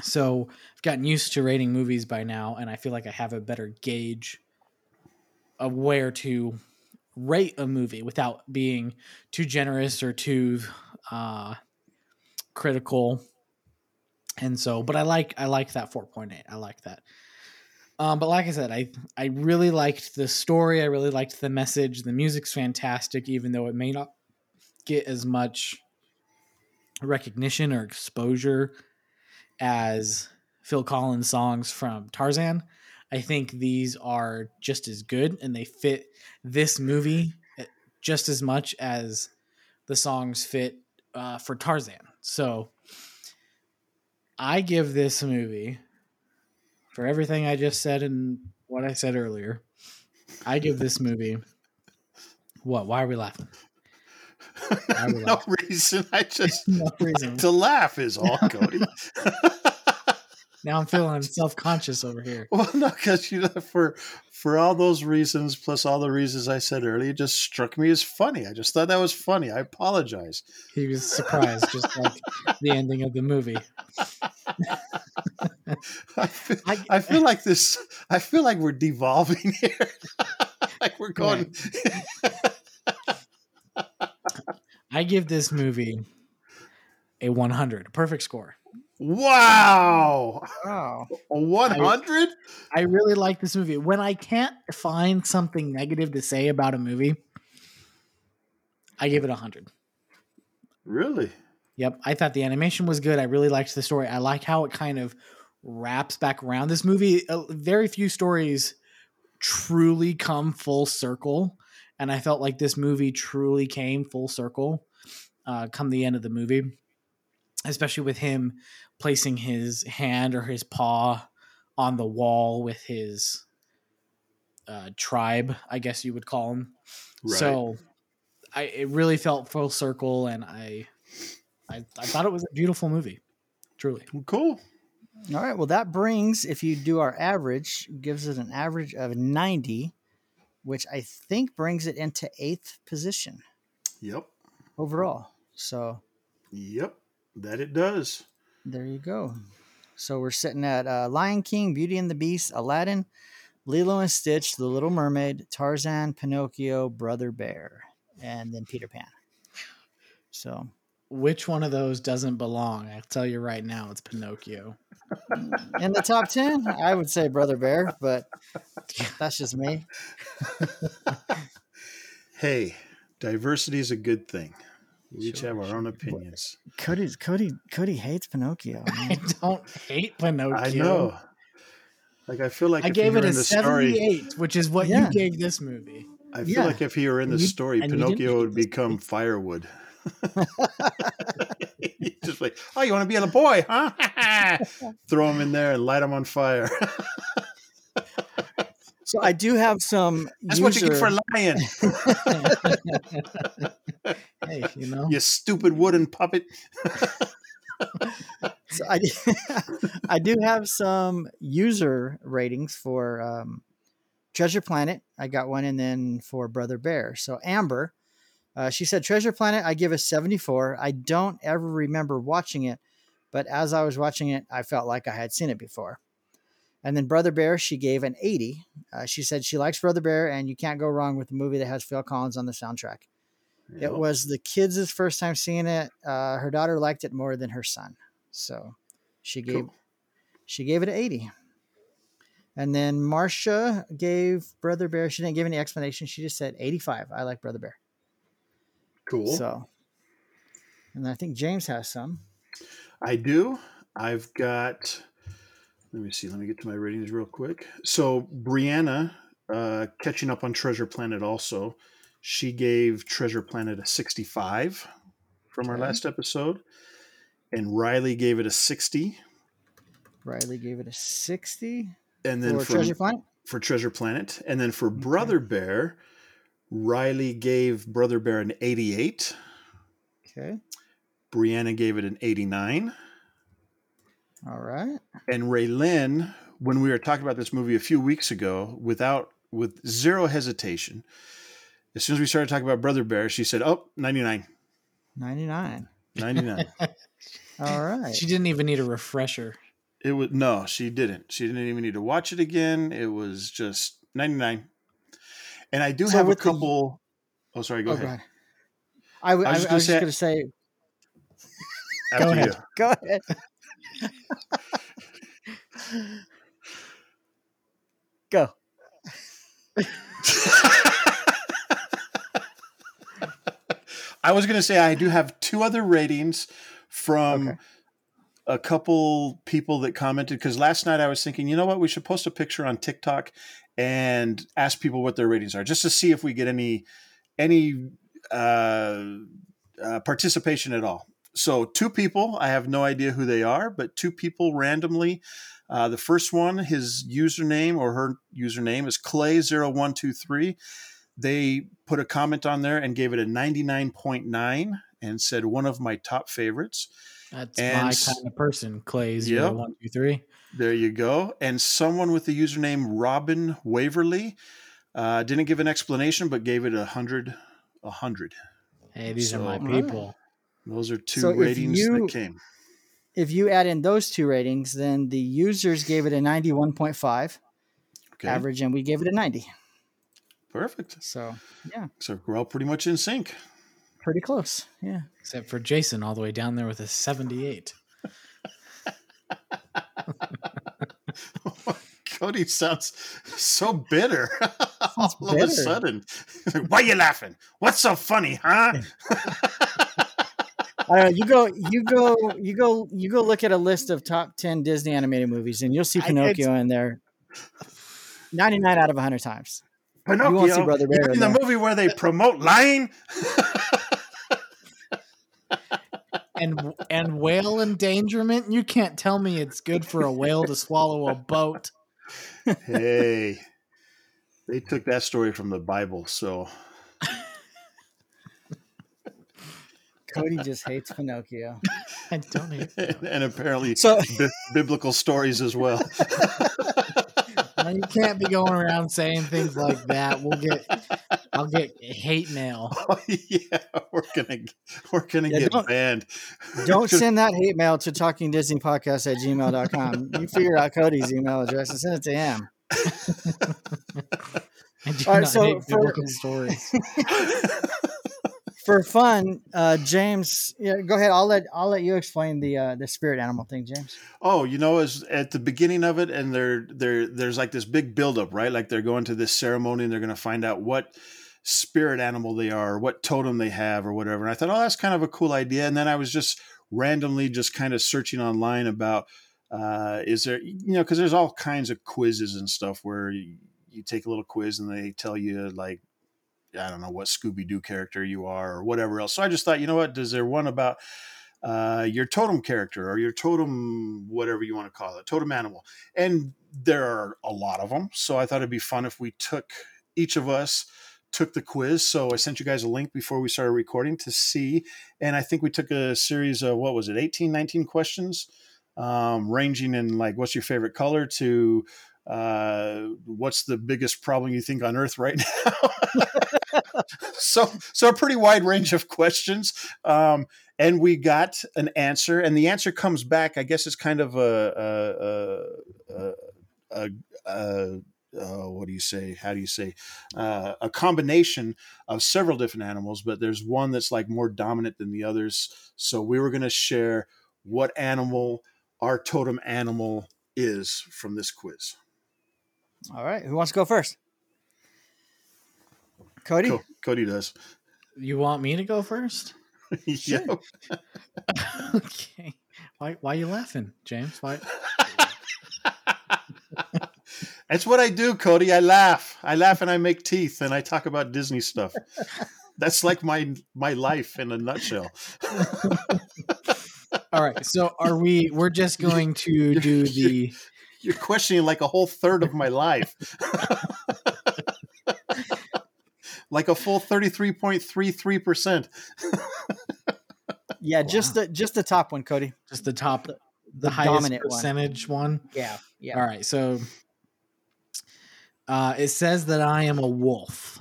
so I've gotten used to rating movies by now, and I feel like I have a better gauge of where to rate a movie without being too generous or too uh, critical. And so, but I like I like that 4.8. I like that. Um, but like I said, I I really liked the story. I really liked the message. The music's fantastic, even though it may not get as much recognition or exposure as Phil Collins songs from Tarzan. I think these are just as good and they fit this movie eh, just as much as the songs fit uh, for Tarzan. So I give this movie, for everything I just said and what I said earlier, I give this movie. What? Why are we laughing? I would no laugh. reason. I just No reason. to laugh is all, Cody. Now I'm feeling self conscious over here. well, no, because you know, for for all those reasons, plus all the reasons I said earlier, it just struck me as funny. I just thought that was funny. I apologize. He was surprised, just like the ending of the movie. I feel, I- I, feel like this. I feel like we're devolving here. like we're going. I give this movie a 100, a perfect score. wow, Wow. a one hundred. I really like this movie. When I can't find something negative to say about a movie, I give it a 100. Really? Yep, I thought the animation was good. I really liked the story. I like how it kind of wraps back around. This movie, uh, very few stories truly come full circle, and I felt like this movie truly came full circle uh, come the end of the movie, especially with him placing his hand or his paw on the wall with his uh, tribe, I guess you would call them. Right. So I it really felt full circle, and I, I I thought it was a beautiful movie, truly. Cool. All right. Well, that brings, if you do our average, gives it an average of 90, which I think brings it into eighth position Yep. overall. So Yep. That it does. there you go. So we're sitting at uh, Lion King, Beauty and the Beast, Aladdin, Lilo and Stitch, The Little Mermaid, Tarzan, Pinocchio, Brother Bear, and then Peter Pan. So Which one of those doesn't belong? I'll tell you right now, it's Pinocchio. in the top 10, I would say Brother Bear, but that's just me. Hey, diversity is a good thing. We each Sure, have our sure. own opinions. Cody's Cody Cody hates Pinocchio. I don't hate Pinocchio. I know. Like I feel like I if gave it a in the story, 78, which is what Yeah. you gave this movie. I feel Yeah. like if he were in the you- story, and you didn't Pinocchio would become firewood. Just like, oh, you want to be a little boy, huh? Throw him in there and light him on fire. So I do have some. That's what you get for lying, hey, you know, you stupid wooden puppet. So I, I do have some user ratings for um, Treasure Planet. I got one, and then for Brother Bear. So Amber, uh, she said Treasure Planet. I give a seventy-four. I don't ever remember watching it, but as I was watching it, I felt like I had seen it before. And then Brother Bear, she gave an eighty. Uh, she said she likes Brother Bear, and you can't go wrong with a movie that has Phil Collins on the soundtrack. Yep. It was the kids' first time seeing it. Uh, her daughter liked it more than her son, so she gave Cool. she gave it an eighty. And then Marcia gave Brother Bear. She didn't give any explanation. She just said eighty-five. I like Brother Bear. Cool. So, and I think James has some. I do. I've got. Let me see. Let me get to my ratings real quick. So Brianna, uh, catching up on Treasure Planet, also, she gave Treasure Planet a sixty-five from our Okay. last episode, and Riley gave it a sixty. Riley gave it a sixty And then for for Treasure Planet. for Treasure Planet, and then for Brother Bear, Riley gave Brother Bear an eighty-eight. Okay, Brianna gave it an eighty-nine. all right. and Raylyn, when we were talking about this movie a few weeks ago, without with zero hesitation, as soon as we started talking about Brother Bear, she said, "Oh, 99. Ninety-nine. 99." All right. she didn't even need a refresher. it was no, she didn't. She didn't even need to watch it again. It was just 99. And I do So have a with the- couple Oh, sorry. Go Oh, ahead. go ahead. I, w- I I was just going to say, After ahead. you. go ahead. go. I was going to say I do have two other ratings from Okay. a couple people that commented because last night I was thinking, you know what, we should post a picture on TikTok and ask people what their ratings are just to see if we get any any uh, uh, participation at all. So two people, I have no idea who they are, but two people randomly. Uh, the first one, his username or her username is Clay0123 they put a comment on there and gave it a 99.9 and said one of my top favorites. That's And my kind of person. Clay Yep. Zero one two three. There you go. And someone with the username Robin Waverly uh, didn't give an explanation, but gave it a hundred. A hundred. Hey, these are my people. Those are two So ratings you- that came. If you add in those two ratings, then the users gave it a 91.5 Okay, average, and we gave it a 90. perfect. So, yeah, So we're all pretty much in sync. pretty close. Yeah. Except for Jason, all the way down there with a seventy-eight. Cody sounds so bitter all of a sudden. Why are you laughing? What's so funny, huh? I. You go, you go, you go, you go look at a list of top 10 Disney animated movies, and you'll see Pinocchio in there 99 out of 100 times. Pinocchio. you won't see Brother Bear in in the there. movie where they promote lying. And and whale endangerment. You can't tell me it's good for a whale to swallow a boat. hey, they took that story from the Bible, so Cody just hates Pinocchio. I don't hate that. and apparently So, bi- biblical stories as well. Now, you can't be going around saying things like that. We'll get I'll get hate mail. Oh, yeah, we're gonna we're gonna Yeah, get don't- banned. don't send that hate mail to talkingdisneypodcast at gmail.com. You figure out Cody's email address and send it to him. I do All right, not so hate for- stories. For fun, uh, James, yeah, go ahead. I'll let I'll let you explain the uh, the spirit animal thing, James. Oh, you know, as at the beginning of it, and there, there, there's like this big buildup, right? Like they're going to this ceremony, and they're going to find out what spirit animal they are, what totem they have, or whatever. And I thought, oh, that's kind of a cool idea. And then I was just randomly just kind of searching online about, uh, is there, you know, because there's all kinds of quizzes and stuff where you, you take a little quiz and they tell you like I don't know what Scooby Doo character you are or whatever else. So I just thought, you know what? Does there one about uh, your totem character or your totem, whatever you want to call it, totem animal? And there are a lot of them. So I thought it'd be fun if we took each of us took the quiz. So I sent you guys a link before we started recording to see. And I think we took a series of what was it, 18, 19 questions, um, ranging in like what's your favorite color to uh, what's the biggest problem you think on earth right now? so so a pretty wide range of questions. Um, and we got an answer and the answer comes back i guess it's kind of a a, a, a, uh, what do you say? How do you say? Uh, a combination of several different animals but there's one that's like more dominant than the others. So we were going to share what animal our totem animal is from this quiz All right, who wants to go first? Cody. Co- cody does You want me to go first? yeah okay. Why why are you laughing, James? Why That's what I do, Cody. I laugh. I laugh and I make teeth and I talk about Disney stuff. That's like my my life in a nutshell. All right. So are we we're just going to do the You're questioning like a whole third of my life. like a full 33.33%. Yeah, just the just the top one, Cody. just the top the, the highest dominant one. percentage one. Yeah, yeah. All right. So uh it says that I am a wolf.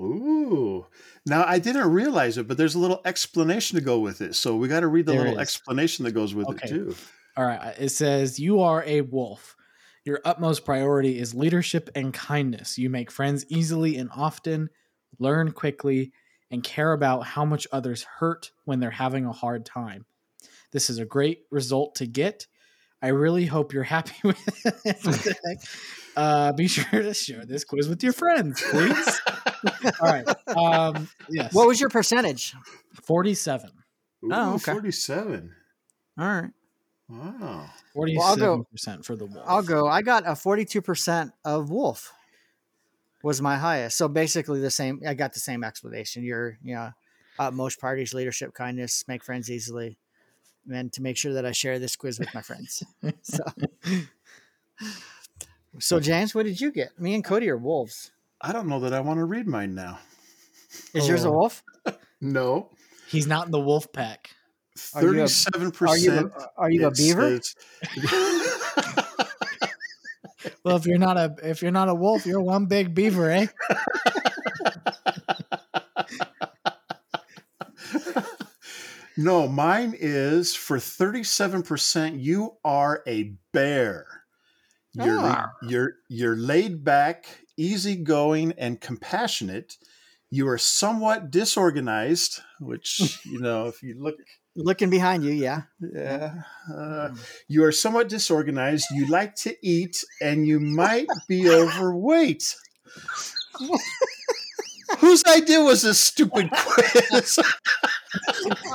Ooh. Now I didn't realize it, but there's a little explanation to go with it. So we got to read the There little is. explanation that goes with Okay. it too. All right. It says, You are a wolf. Your utmost priority is leadership and kindness. You make friends easily and often, learn quickly, and care about how much others hurt when they're having a hard time. This is a great result to get. I really hope you're happy with it. uh, be sure to share this quiz with your friends, please. All right. Um, yes. What was your percentage? 47. Oh, okay. 47. All right. Wow. 47% I'll go- for the wolf. I'll go. I got a 42% of wolf was my highest. So basically the same. I got the same explanation. You're, you know, utmost parties, leadership, kindness, make friends easily, and to make sure that I share this quiz with my friends. so, so James, what did you get? Me and Cody are wolves. I don't know that I want to read mine now. Is yours a Oh. wolf? No. He's not in the wolf pack. Are you a- 37%. Are you a, are you a beaver? Well, if you're not a if you're not a wolf, you're one big beaver, eh? no, mine is for 37%. You are a bear. You're, Ah. you're, you're laid back, easygoing, and compassionate. You are somewhat disorganized, which, you know, if you look Looking behind you, yeah. Yeah. Uh, you are somewhat disorganized. You like to eat, and you might be overweight. Whose idea was this stupid quiz?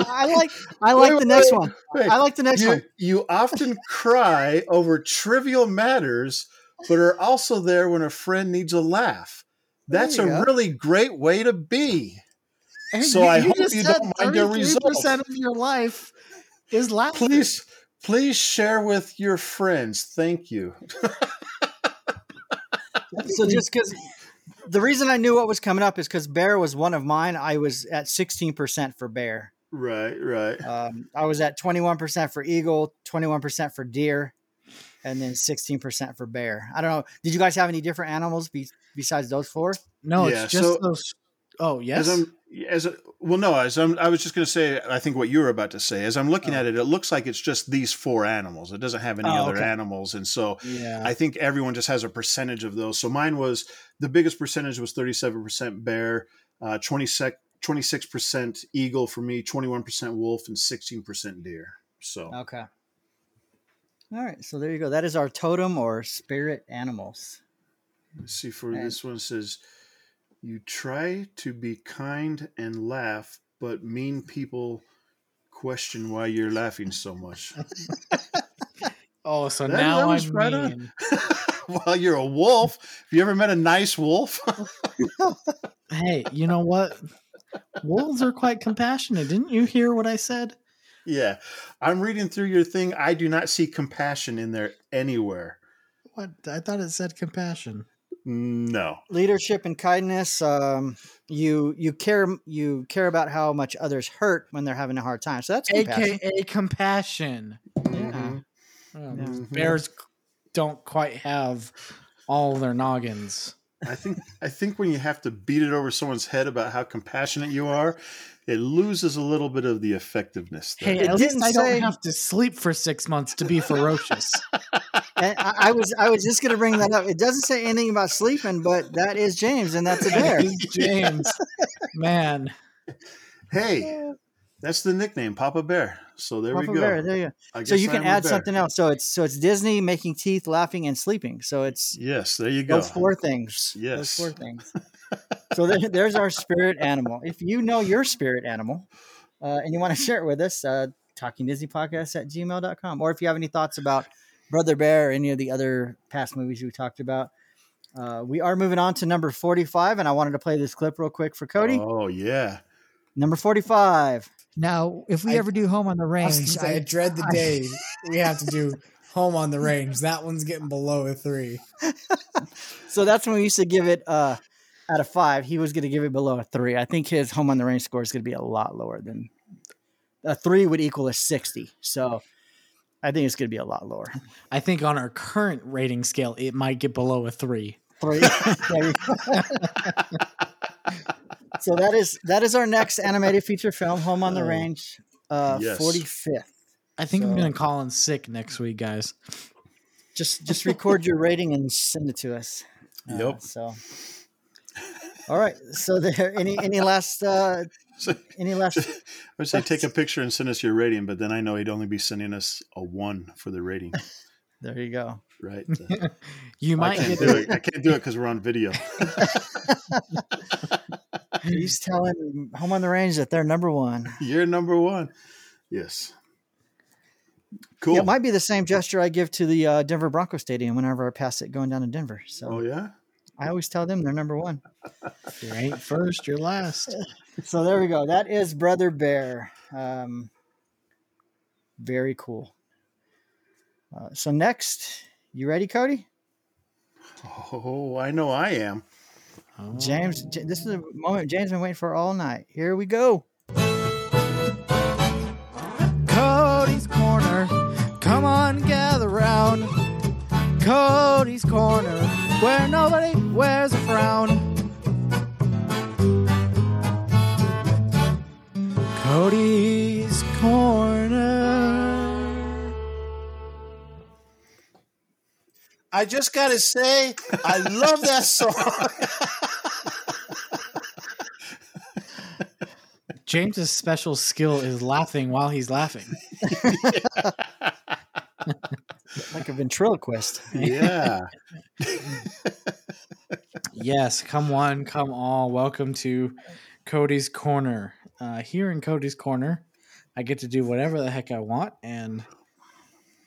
I like I like Wait, the next wait, one. wait. I like the next you, one. you often cry over trivial matters, but are also there when a friend needs a laugh. That's a go. really great way to be. Hey, So I hope you said don't mind your 33% results. of your life is laughing. Please, please share with your friends. Thank you. So just because the reason I knew what was coming up is because bear was one of mine. I was at sixteen percent for bear. Right, right. Um, I was at twenty one percent for eagle, twenty one percent for deer, and then sixteen percent for bear. I don't know. Did you guys have any different animals be, besides those four? No, Yeah, it's just so- those. Oh yes. As I'm, as a, well, no, as I'm, I was just going to say, I think what you were about to say. As I'm looking Oh. at it, it looks like it's just these four animals. It doesn't have any Oh, other okay. animals, and so yeah. I think everyone just has a percentage of those. So mine was the biggest percentage was 37% bear, uh, 26 percent eagle for me, 21 percent wolf, and 16 percent deer. So Okay. All right. So there you go. That is our totem or spirit animals. let's see. For And- this one says, you try to be kind and laugh, but mean people question why you're laughing so much. oh, so That- now that I'm right mean. well, you're a wolf. Have you ever met a nice wolf? Hey, you know what? Wolves are quite compassionate. Didn't you hear what I said? yeah. I'm reading through your thing. I do not see compassion in there anywhere. What? I thought it said compassion. No. Leadership and kindness. Um, you you care you care about how much others hurt when they're having a hard time. So that's compassion. AKA compassion. Mhm. Oh, Mhm. Bears don't quite have all their noggins. I think I think when you have to beat it over someone's head about how compassionate you are, it loses a little bit of the effectiveness. there. Hey, It at least didn't I say- don't have to sleep for six months to be ferocious. And I, I was I was just gonna bring that up. It doesn't say anything about sleeping, but that is James, and that's a bear. James, man, hey, that's the nickname, Papa Bear. So there Papa we go. bear, there you go. So you can I'm add something else. So it's so it's Disney making teeth, laughing, and sleeping. So it's Yes, there you go. those four things. Yes, Those four things. So there, there's our spirit animal. If you know your spirit animal uh, and you want to share it with us, uh, talking Disney podcast at gmail.com. Or if you have any thoughts about Brother Bear or any of the other past movies we talked about. Uh, we are moving on to number 45, and I wanted to play this clip real quick for Cody. Oh yeah. Number 45. Now, if we I- ever do home on the range, gonna say, I I, dread the I- day we have to do home on the range. That one's getting below a three. So that's when we used to give it uh, out of five. He was going to give it below a three. I think his home on the range score is going to be a lot lower than a three would equal a 60. So I think it's going to be a lot lower. I think on our current rating scale, it might get below a three. Three. There you go. so that is that is our next animated feature film, Home on the Oh, Range, uh, yes. 45th. I think I'm gonna call in sick next week, guys. Just just record your rating and send it to us. Uh, Yep. So All right. So there any any last uh So, any last I would say take a picture and send us your rating, but then I know he'd only be sending us a one for the rating, there you go. right? You I might can't get do it. I can't do it because we're on video. He's telling Home on the Range that they're number one. You're number one. Yes. Cool. Yeah, it might be the same gesture I give to the uh, Denver Broncos Stadium whenever I pass it going down to Denver. So oh yeah. I always tell them they're number one. you ain't first, you're last. So there we go. That is Brother Bear. Um, very cool. Uh, so next, you ready, Cody? Oh, I know I am. Oh. James, this is a moment James been waiting for all night. Here we go. Cody's Corner. Come on, gather round. Cody's Corner, where nobody wears a frown. Cody's Corner. I just got to say, I love that song. James's special skill is laughing while he's laughing. Like a ventriloquist. Yeah. Yes, come one, come all. Welcome to Cody's Corner. Uh, here in Cody's Corner, I get to do whatever the heck I want, and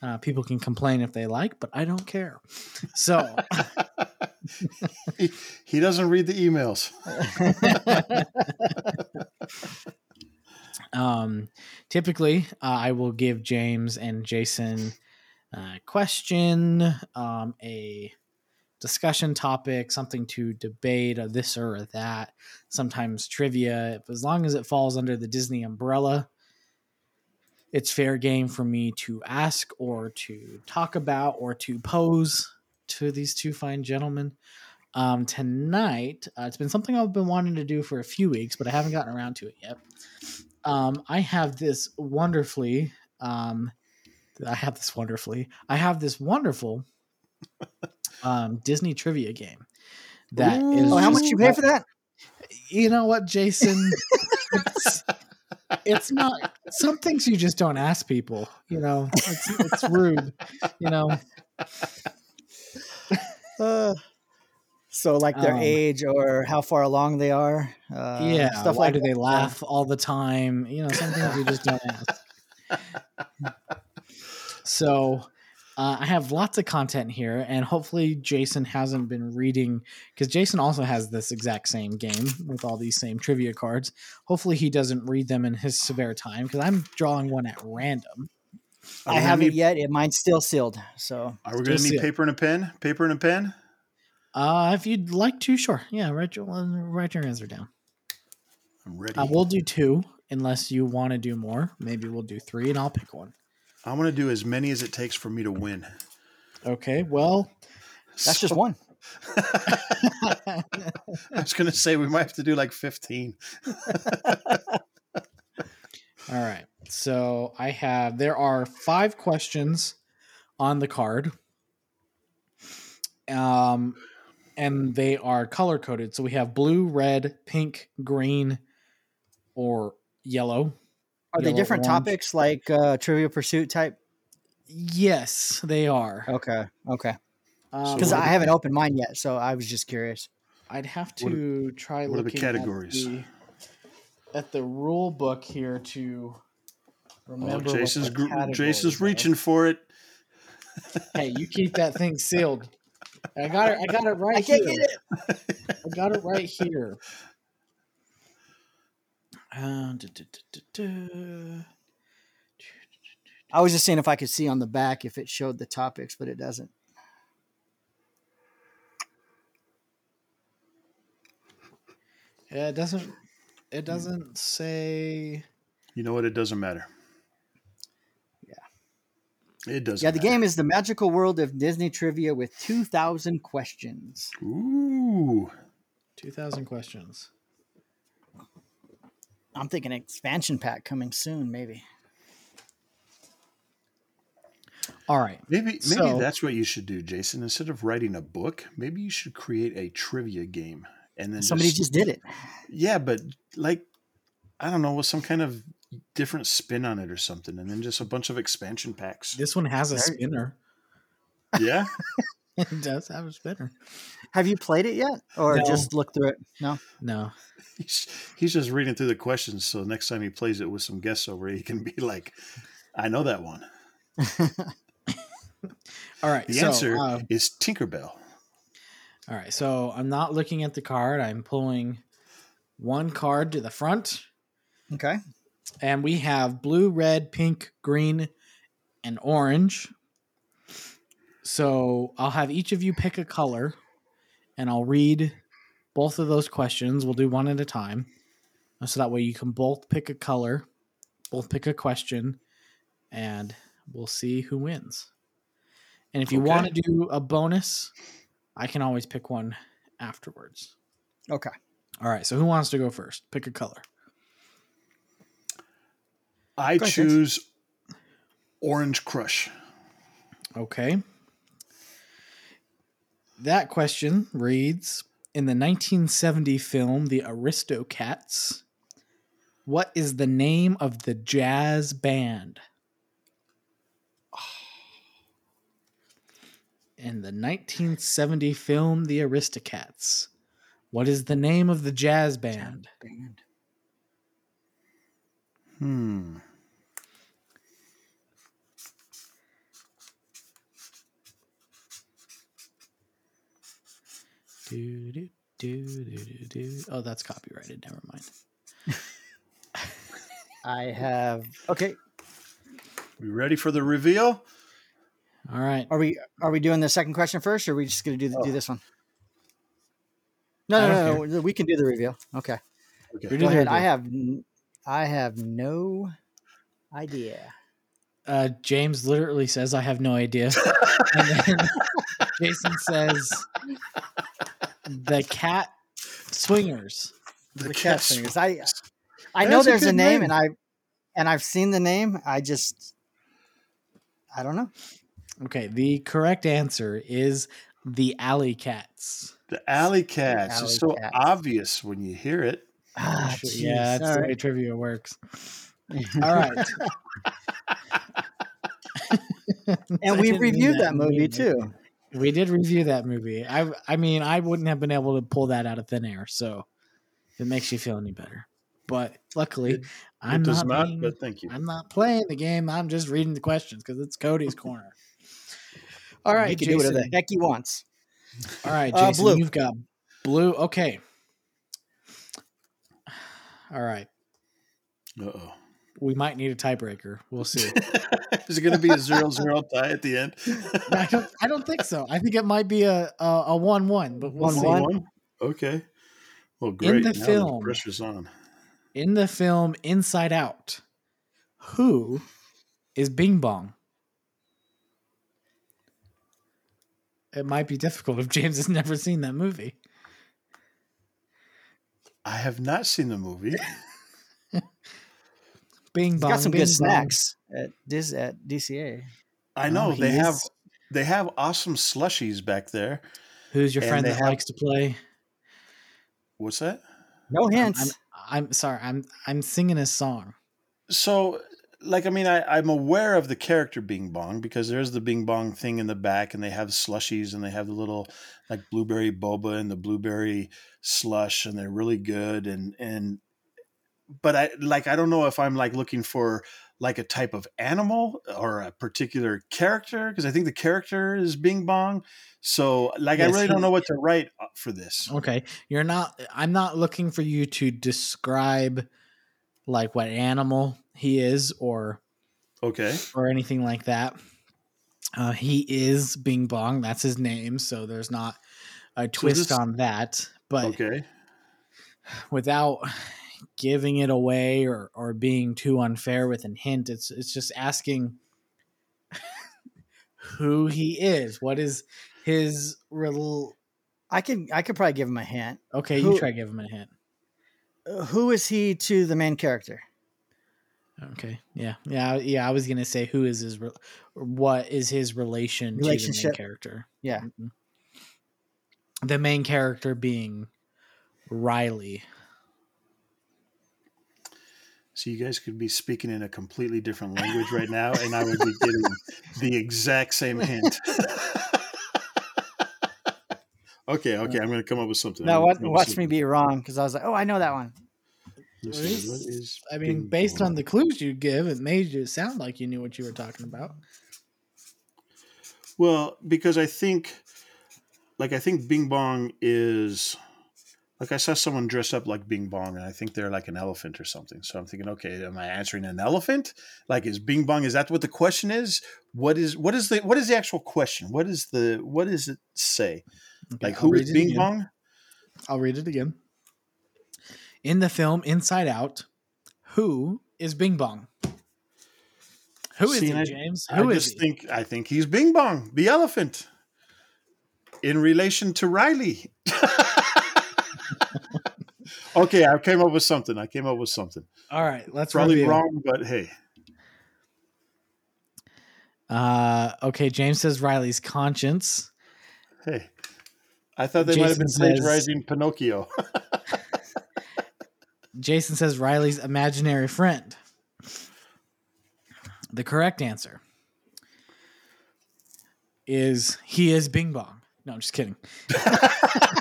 uh, people can complain if they like, but I don't care. So, he, he doesn't read the emails. um, typically, uh, I will give James and Jason question, um, a discussion topic, something to debate, a this or a that, sometimes trivia. As long as it falls under the Disney umbrella, it's fair game for me to ask or to talk about or to pose to these two fine gentlemen. Um, tonight, uh, it's been something I've been wanting to do for a few weeks, but I haven't gotten around to it yet. Um, I have this wonderfully, um, I have this wonderfully, I have this wonderful um, Disney trivia game. That is Oh, how much you pay for that? you know what, Jason? it's, it's not some things you just don't ask people. You know, it's, it's rude. You know, Uh, so like their Um, age or how far along they are. Uh, yeah. stuff why like do they laugh all the time? You know, some things you just don't ask. So. Uh, I have lots of content here, and hopefully Jason hasn't been reading because Jason also has this exact same game with all these same trivia cards. Hopefully he doesn't read them in his spare time because I'm drawing one at random. Are I haven't need- yet. It mine's still sealed. So Are we going to need sealed. paper and a pen? Paper and a pen? Uh, if you'd like to, sure. Yeah, write your write your answer down. I'm ready. Uh, we'll do two, unless you want to do more. Maybe we'll do three, and I'll pick one. I want to do as many as it takes for me to win. Okay. Well, that's just one. I was going to say we might have to do like 15. all right. So I have. There are five questions on the card. Um, and they are color coded. So we have blue, red, pink, green, or yellow. Are they different orange. topics like uh, Trivia Pursuit type? Yes, they are. Okay. Okay. Um, Because I haven't opened mine yet, so I was just curious. I'd have What are- to try what are the looking categories? At the, categories at the rule book here to remember. Oh, Jason's the gr- Jason's reaching for it. Hey, you keep that thing sealed. I got it. I got it right I can't here. get it. I got it right here. Uh. I was just seeing if I could see on the back if it showed the topics, but it doesn't. Yeah, it doesn't. It doesn't say. You know what? It doesn't matter. Yeah. It doesn't Yeah, the matter. game is the magical world of Disney trivia with 2,000 questions. Ooh. Two thousand questions. I'm thinking expansion pack coming soon, maybe. All right. Maybe maybe So- that's what you should do, Jason. Instead of writing a book, maybe you should create a trivia game and then Somebody just did it. yeah, but like I don't know, with some kind of different spin on it or something, and then just a bunch of expansion packs. This one has a spinner. Yeah, it does have a spinner. Have you played it yet, or No. just looked through it? No. No. he's he's just reading through the questions, so next time he plays it with some guests over, he can be like, "I know that one." All right. The so, answer uh, is Tinkerbell. all right. So I'm not looking at the card. I'm pulling one card to the front, Okay. and we have blue, red, pink, green, and orange. So I'll have each of you pick a color, and I'll read both of those questions. We'll do one at a time, uh, so that way you can both pick a color, both pick a question, and we'll see who wins. And if you Okay. want to do a bonus, I can always pick one afterwards. Okay. All right. So who wants to go first? Pick a color. I Go ahead, choose Orange Crush. Okay. That question reads In the 1970 film The Aristocats, what is the name of the jazz band? In the 1970 film The Aristocats, what is the name of the jazz band? Band. Hmm. Do, do, do, do, do, do. Oh, that's copyrighted. Never mind. I have. Okay. We ready for the reveal? All right. Are we are we doing the second question first, or are we just going to do the, do Oh. this one? No, no, no, no. We can do the reveal. Okay. Okay. Go the ahead. I have. n- I have no idea. uh, James literally says, I have no idea. and then Jason says, the cat swingers. The, cat cat singers. I I know That's a there's a name, name. and I and I've seen the name. I just I don't know. Okay, the correct answer is the alley cats. The Alley Cats. Alley it's so Cats. obvious when you hear it. Ah, yeah, jeez. that's All the way right. trivia works. All right. and we reviewed that movie mean. too. We did review that movie. I I mean, I wouldn't have been able to pull that out of thin air, so if it makes you feel any better. But luckily, It- I'm it does not, not, being- but thank you. I'm not playing the game. I'm just reading the questions because it's Cody's corner. All right, he can do whatever the heck he wants. All right, Uh, Jason, blue. you've got blue. Okay. All right. Uh-oh. We might need a tiebreaker. We'll see. Is it going to be a zero-zero tie at the end? I don't. I don't think so. I think it might be a a, a one-one, but we'll see. One-one? Okay. Well, great. the now film- pressure's on. In the film Inside Out, who is Bing Bong? It might be difficult if James has never seen that movie. I have not seen the movie. Bing He's Bong. got some Bing good Bong. snacks at Dis at DCA. I oh, know Oh, he they have is- they have awesome slushies back there. Who's your friend that have- likes to play? What's that? No I'm, hints. I'm sorry. I'm I'm singing a song. So, like, I mean, I, I'm aware of the character Bing Bong because there's the Bing Bong thing in the back, and they have slushies, and they have the little like blueberry boba and the blueberry slush, and they're really good. And and but I like I don't know if I'm like looking for like a type of animal or a particular character because I think the character is Bing Bong. So, like, I really don't know what to write uh, for this. Okay, you're not. I'm not looking for you to describe like what animal he is or Okay. or anything like that. Uh, he is Bing Bong. That's his name. So there's not a twist this- on that. But Okay. without giving it away or or being too unfair with a hint, it's it's just asking who he is. What is his real? I could I could probably give him a hint. Okay, Who- you try give him a hint. Uh, Who is he to the main character? Okay. Yeah. Yeah. Yeah. I was gonna say who is his, re- what is his relation to the main Relationship. character? Yeah. Mhm. The main character being Riley. So you guys could be speaking in a completely different language right now, and I would be getting the exact same hint. okay, okay, I'm going to come up with something. Now watch, gonna come up with watch me be wrong because I was like, oh, I know that one. something. Let's see, what is I mean, based on the clues you give, it made you sound like you knew what you were talking about. Well, because I think, like, I think Bing Bong is, like, I saw someone dressed up like Bing Bong, and I think they're like an elephant or something. So I'm thinking, okay, am I answering an elephant? Like, is Bing Bong? Is that what the question is? What is what is the what is the actual question? What is the what does it say? Okay, Like, who is Bing. Bong? I'll read it again. In the film Inside Out, who is Bing Bong? Who is See, he, I- James? I Who is just he? think I think he's Bing Bong, the elephant, in relation to Riley. okay, I came up with something. I came up with something. All right, let's Probably review. wrong, but hey, Uh, okay, James says Riley's conscience. hey. I thought they might have been says- plagiarizing Pinocchio. Jason says Riley's imaginary friend. The correct answer is he is Bing Bong. No, I'm just kidding.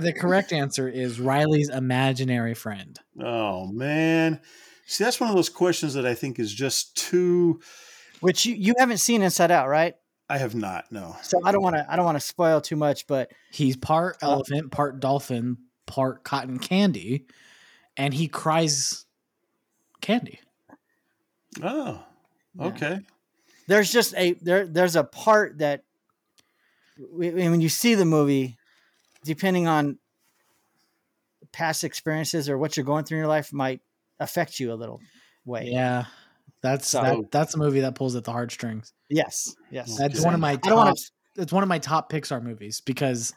the correct answer is Riley's imaginary friend. oh man, see, that's one of those questions that I think is just too. Which you, you haven't seen Inside Out, right? I have not. No. So I don't want to I don't want to spoil too much, but He's part Oh. elephant, part dolphin, part cotton candy, and he cries candy. Oh, Yeah. okay. there's just a there there's a part that when you see the movie, depending on past experiences or what you're going through in your life, might affect you a little way. Yeah. That's So- that, that's a movie that pulls at the heartstrings. Yes. Yes. That's one of my I don't wanna... It's one of my top Pixar movies because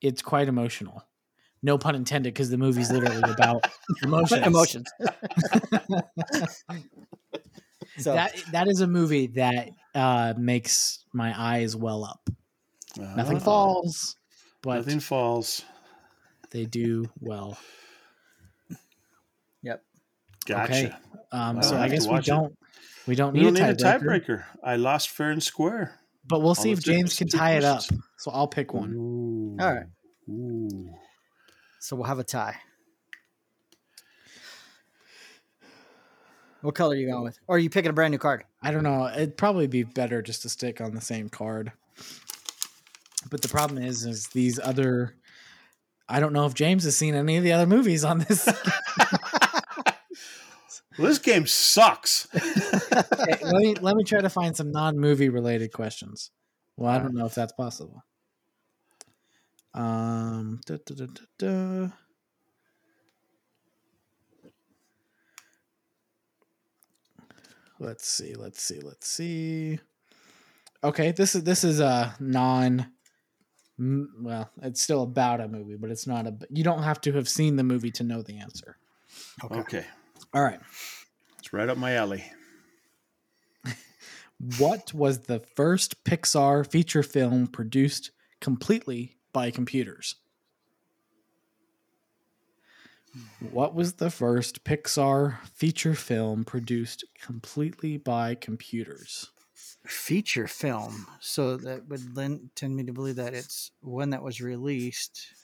it's quite emotional. No pun intended, because the movie's literally about emotions. Emotions. so That that is a movie that uh, makes my eyes well up. Nothing Ah, falls, but Nothing falls. they do well. Yep. Gotcha. Okay. Um, I'll so I have guess we don't we don't We need, don't need a a tiebreaker, tiebreaker. I lost fair and square. but we'll see if James can tie it up. So I'll pick one. Ooh. All right. Ooh. so we'll have a tie. What color are you going with? Or are you picking a brand new card? I don't know. It'd probably be better just to stick on the same card. But the problem is, is these other. I don't know if James has seen any of the other movies on this. Well, this game sucks. Okay, let me let me try to find some non-movie related questions. Well, I don't know if that's possible. Um, da, da, da. Let's see. Let's see. Let's see. Okay, this is this is a non. M- Well, it's still about a movie, but it's not a. You don't have to have seen the movie to know the answer. Okay. All right. It's right up my alley. What was the first Pixar feature film produced completely by computers? What was the first Pixar feature film produced completely by computers? Feature film. So that would lend, tend me to believe that it's one that was released.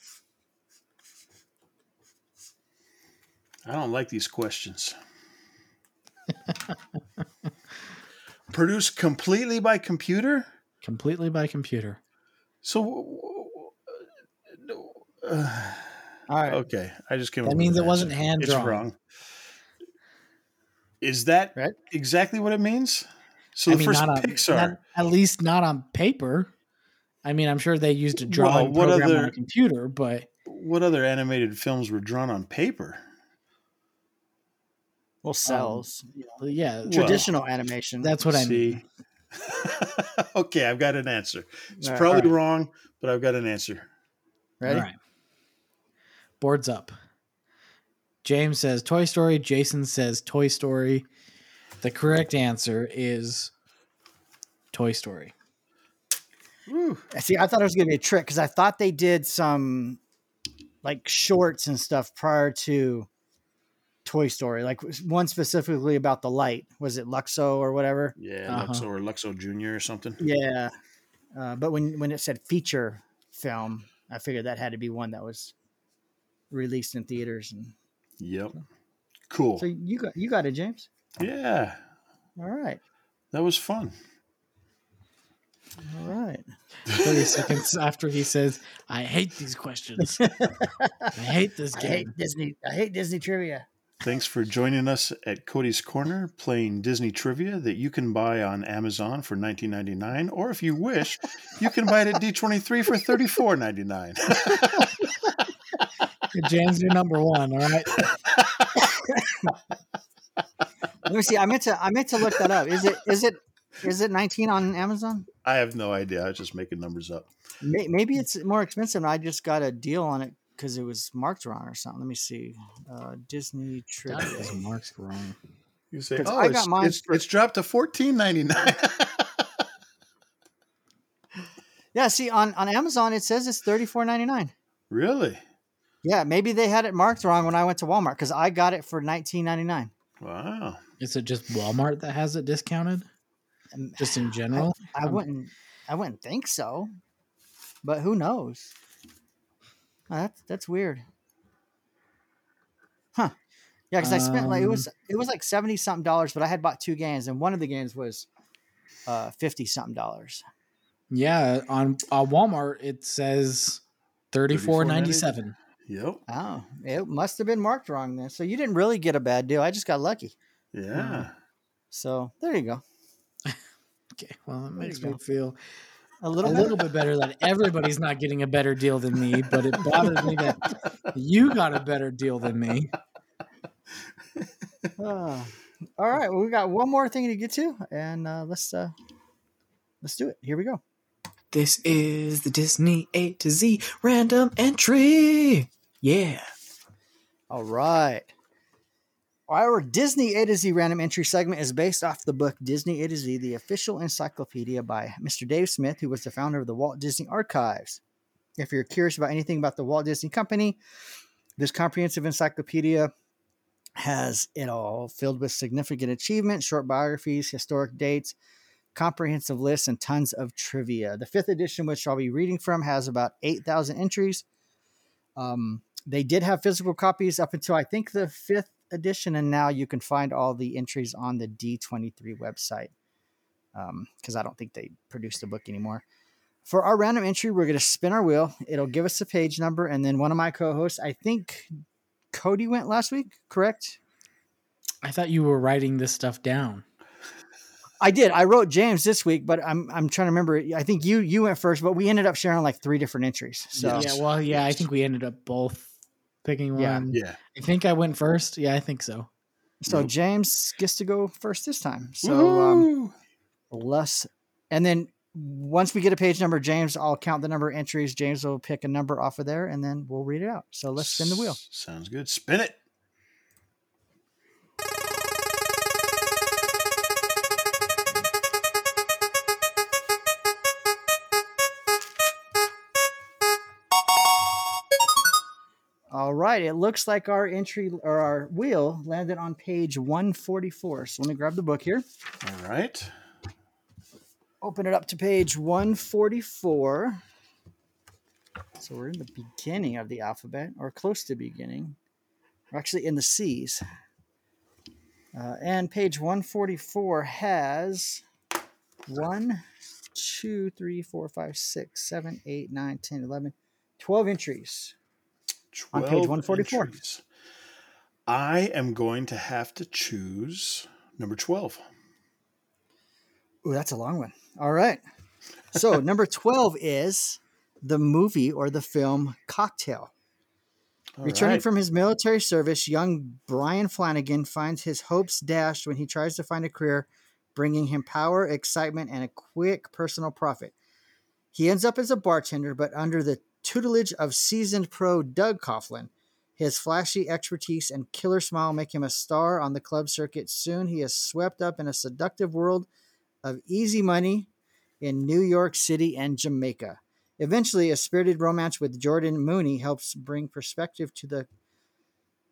I don't like these questions. Produced completely by computer? Completely by computer. So. Uh, All right. okay. I just came That means an it wasn't answer. hand It's wrong. Is that Right. exactly what it means? So I the mean, first not on, Pixar. not- at least not on paper. I mean, I'm sure they used a Well, drawing what program on other- a computer, but what other animated films were drawn on paper? Well, um, cels. yeah, Well, Traditional animation. that's what I mean. See? okay, I've got an answer. It's All right, probably all right. wrong, but I've got an answer. Ready? All right. Boards up. James says Toy Story. Jason says Toy Story. The correct answer is Toy Story. Woo. See, I thought it was going to be a trick because I thought they did some like shorts and stuff prior to Toy Story. Like one specifically about the light. Was it Luxo or whatever? Yeah, Uh-huh. Luxo or Luxo Junior or something. Yeah. Uh, but when when it said feature film, I figured that had to be one that was released in theaters. And Yep. Cool. so you got you got it, James. Yeah, All right. that was fun. All right. 30 seconds after he says, I hate these questions. I hate this game. I game. hate Disney. I hate Disney trivia. Thanks for joining us at Cody's Corner playing Disney trivia that you can buy on Amazon for $19.99 or if you wish, you can buy it at D23 for $34.99. James, you're number one, all right? Let me see. I meant to I meant to look that up. Is it is it is it 19 on Amazon? I have no idea. I was just making numbers up. Maybe it's more expensive. and I just got a deal on it because it was marked wrong or something. Let me see. Uh, Disney trip trivia. was marked wrong. You say, 'Cause oh, I it's, got mine it's, for- it's dropped to $14.99. Yeah, see on on Amazon it says it's 34.99. really? Yeah, maybe they had it marked wrong when I went to Walmart because I got it for 19.99. Wow. Is it just Walmart that has it discounted? Um, Just in general? I Um, wouldn't I wouldn't think so, but who knows? Oh, that's that's weird, huh? Yeah, because I spent like it was it was like seventy something dollars, but I had bought two games, and one of the games was uh fifty something dollars. Yeah, on uh, Walmart it says thirty four ninety seven. Yep. Oh, it must have been marked wrong then. So you didn't really get a bad deal. I just got lucky. Yeah. So there you go. Okay, well it There makes me feel A a little bit. little bit better that everybody's not getting a better deal than me, but it bothers me that you got a better deal than me. Ah. all right. Well, we got one more thing to get to, and uh, let's uh, let's do it. Here we go. This is the Disney A to Z random entry. Yeah. All right. Our Disney A to Z random entry segment is based off the book Disney A to Z, the official encyclopedia by Mr. Dave Smith, who was the founder of the Walt Disney Archives. If you're curious about anything about the Walt Disney Company, this comprehensive encyclopedia has it all filled with significant achievements, short biographies, historic dates, comprehensive lists, and tons of trivia. The fifth edition, which I'll be reading from, has about 8,000 entries. Um, they did have physical copies up until I think the fifth edition, and now you can find all the entries on the D23 website um, because I don't think they produce the book anymore. For our random entry, we're going to spin our wheel. It'll give us a page number, and then one of my co-hosts, I think Cody went last week, correct? I thought you were writing this stuff down. I did. I wrote James this week, but I'm I'm trying to remember. I think you you went first, but we ended up sharing like three different entries. So Yeah, well, yeah, I think we ended up both picking Yeah. one. Yeah. I think I went first. Yeah, I think so. so Nope. James gets to go first this time. So um, less and then once we get a page number james i'll count the number of entries james will pick a number off of there and then we'll read it out so let's spin the wheel Sounds good. Spin it. All right it looks like our entry or our wheel landed on page 144 so let me grab the book here. All right. open it up to page 144 so we're in the beginning of the alphabet or close to beginning. We're actually in the c's. Uh, and page 144 has 1 2 3 4 5 6 7 8 9 10 11 12 entries On page 144. entries. I am going to have to choose number 12. Ooh, that's a long one. All right. So number 12 is the movie or the film Cocktail. All Returning right. from his military service, young Brian Flanagan finds his hopes dashed when he tries to find a career bringing him power, excitement, and a quick personal profit. He ends up as a bartender, but under the tutelage of seasoned pro Doug Coughlin. His flashy expertise and killer smile make him a star on the club circuit. Soon he is swept up in a seductive world of easy money in New York City and Jamaica. Eventually, a spirited romance with Jordan Mooney helps bring perspective to the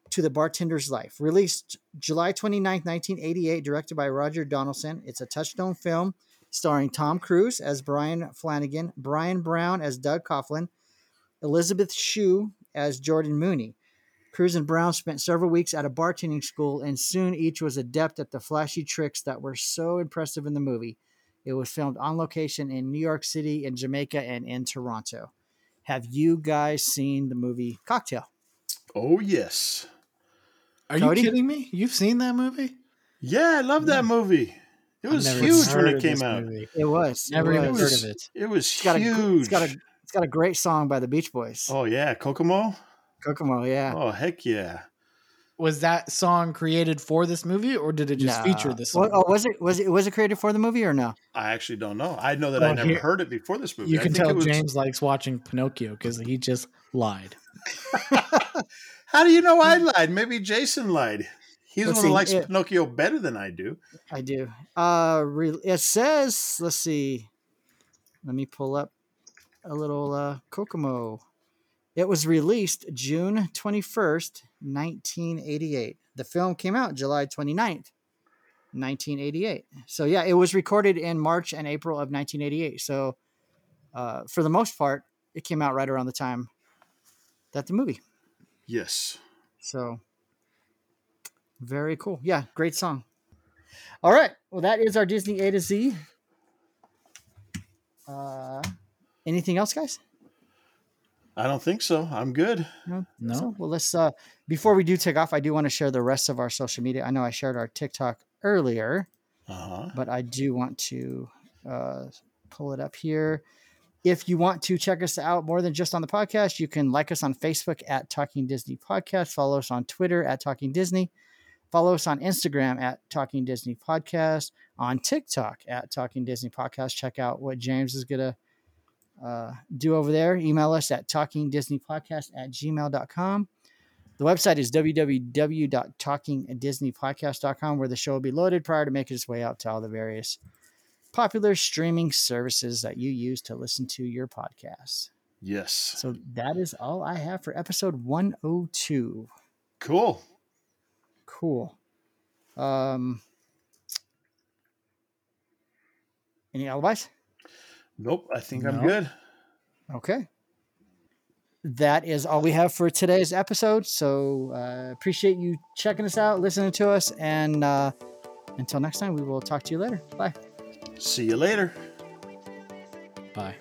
to the bartender's life. Released July 29, 1988, directed by Roger Donaldson. It's a touchstone film starring Tom Cruise as Brian Flanagan, Bryan Brown as Doug Coughlin, Elizabeth Shue as Jordan Mooney. Cruise and Brown spent several weeks at a bartending school, and soon each was adept at the flashy tricks that were so impressive in the movie. It was filmed on location in New York City, in Jamaica, and in Toronto. Have you guys seen the movie Cocktail? Oh yes. Are Cody? you kidding me? You've seen that movie? Yeah, I love that movie. It was huge when it came out. movie. It was. Never it even was. heard of it. It was It's got, a, huge. it's got a it's got a great song by the Beach Boys. oh yeah, Kokomo. Kokomo, yeah. Oh heck yeah. Was that song created for this movie, or did it just Nah. feature this Well, oh, was it was it was it created for the movie or no? I actually don't know. I know that I never here- heard it before this movie. you I can think tell it was- James likes watching Pinocchio because he just lied. How do you know I lied? Maybe Jason lied. He's Let's the one who see, likes it- Pinocchio better than I do. I do. Uh, re- it says, let's see. Let me pull up a little uh, Kokomo. It was released June 21st, 1988. The film came out July 29th, 1988. So, yeah, it was recorded in March and April of 1988. So, uh, for the most part, it came out right around the time that the movie. Yes. So very cool. Yeah, great song. All right. Well, that is our Disney A to Z. Uh, anything else, guys? I don't think so. I'm good. No, So, well, let's. Uh, before we do take off, I do want to share the rest of our social media. I know I shared our TikTok earlier, Uh huh. but I do want to uh, pull it up here. If you want to check us out more than just on the podcast, you can like us on Facebook at Talking Disney Podcast, follow us on Twitter at Talking Disney, follow us on Instagram at Talking Disney Podcast, on TikTok at Talking Disney Podcast. Check out what James is going to uh, do over there. Email us at talkingdisneypodcast at gmail.com. The website is www.talkingdisneypodcast.com, where the show will be loaded prior to making its way out to all the various popular streaming services that you use to listen to your podcasts. Yes. So that is all I have for episode 102. Cool. Cool. Um, any alibis? Nope. I think I'm good. Okay. That is all we have for today's episode. So uh, appreciate you checking us out, listening to us, and uh, until next time, we will talk to you later. Bye. See you later. Bye.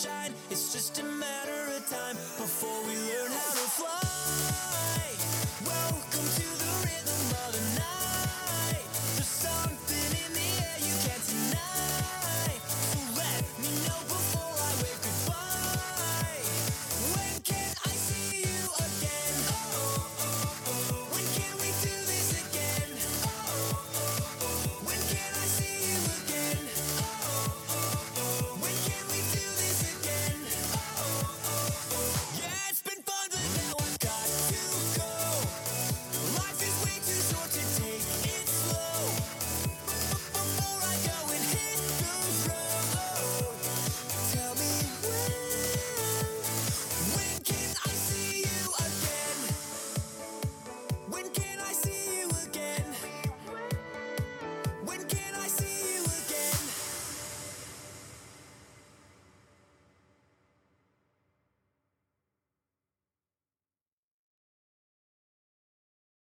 shine. It's just a matter of time before.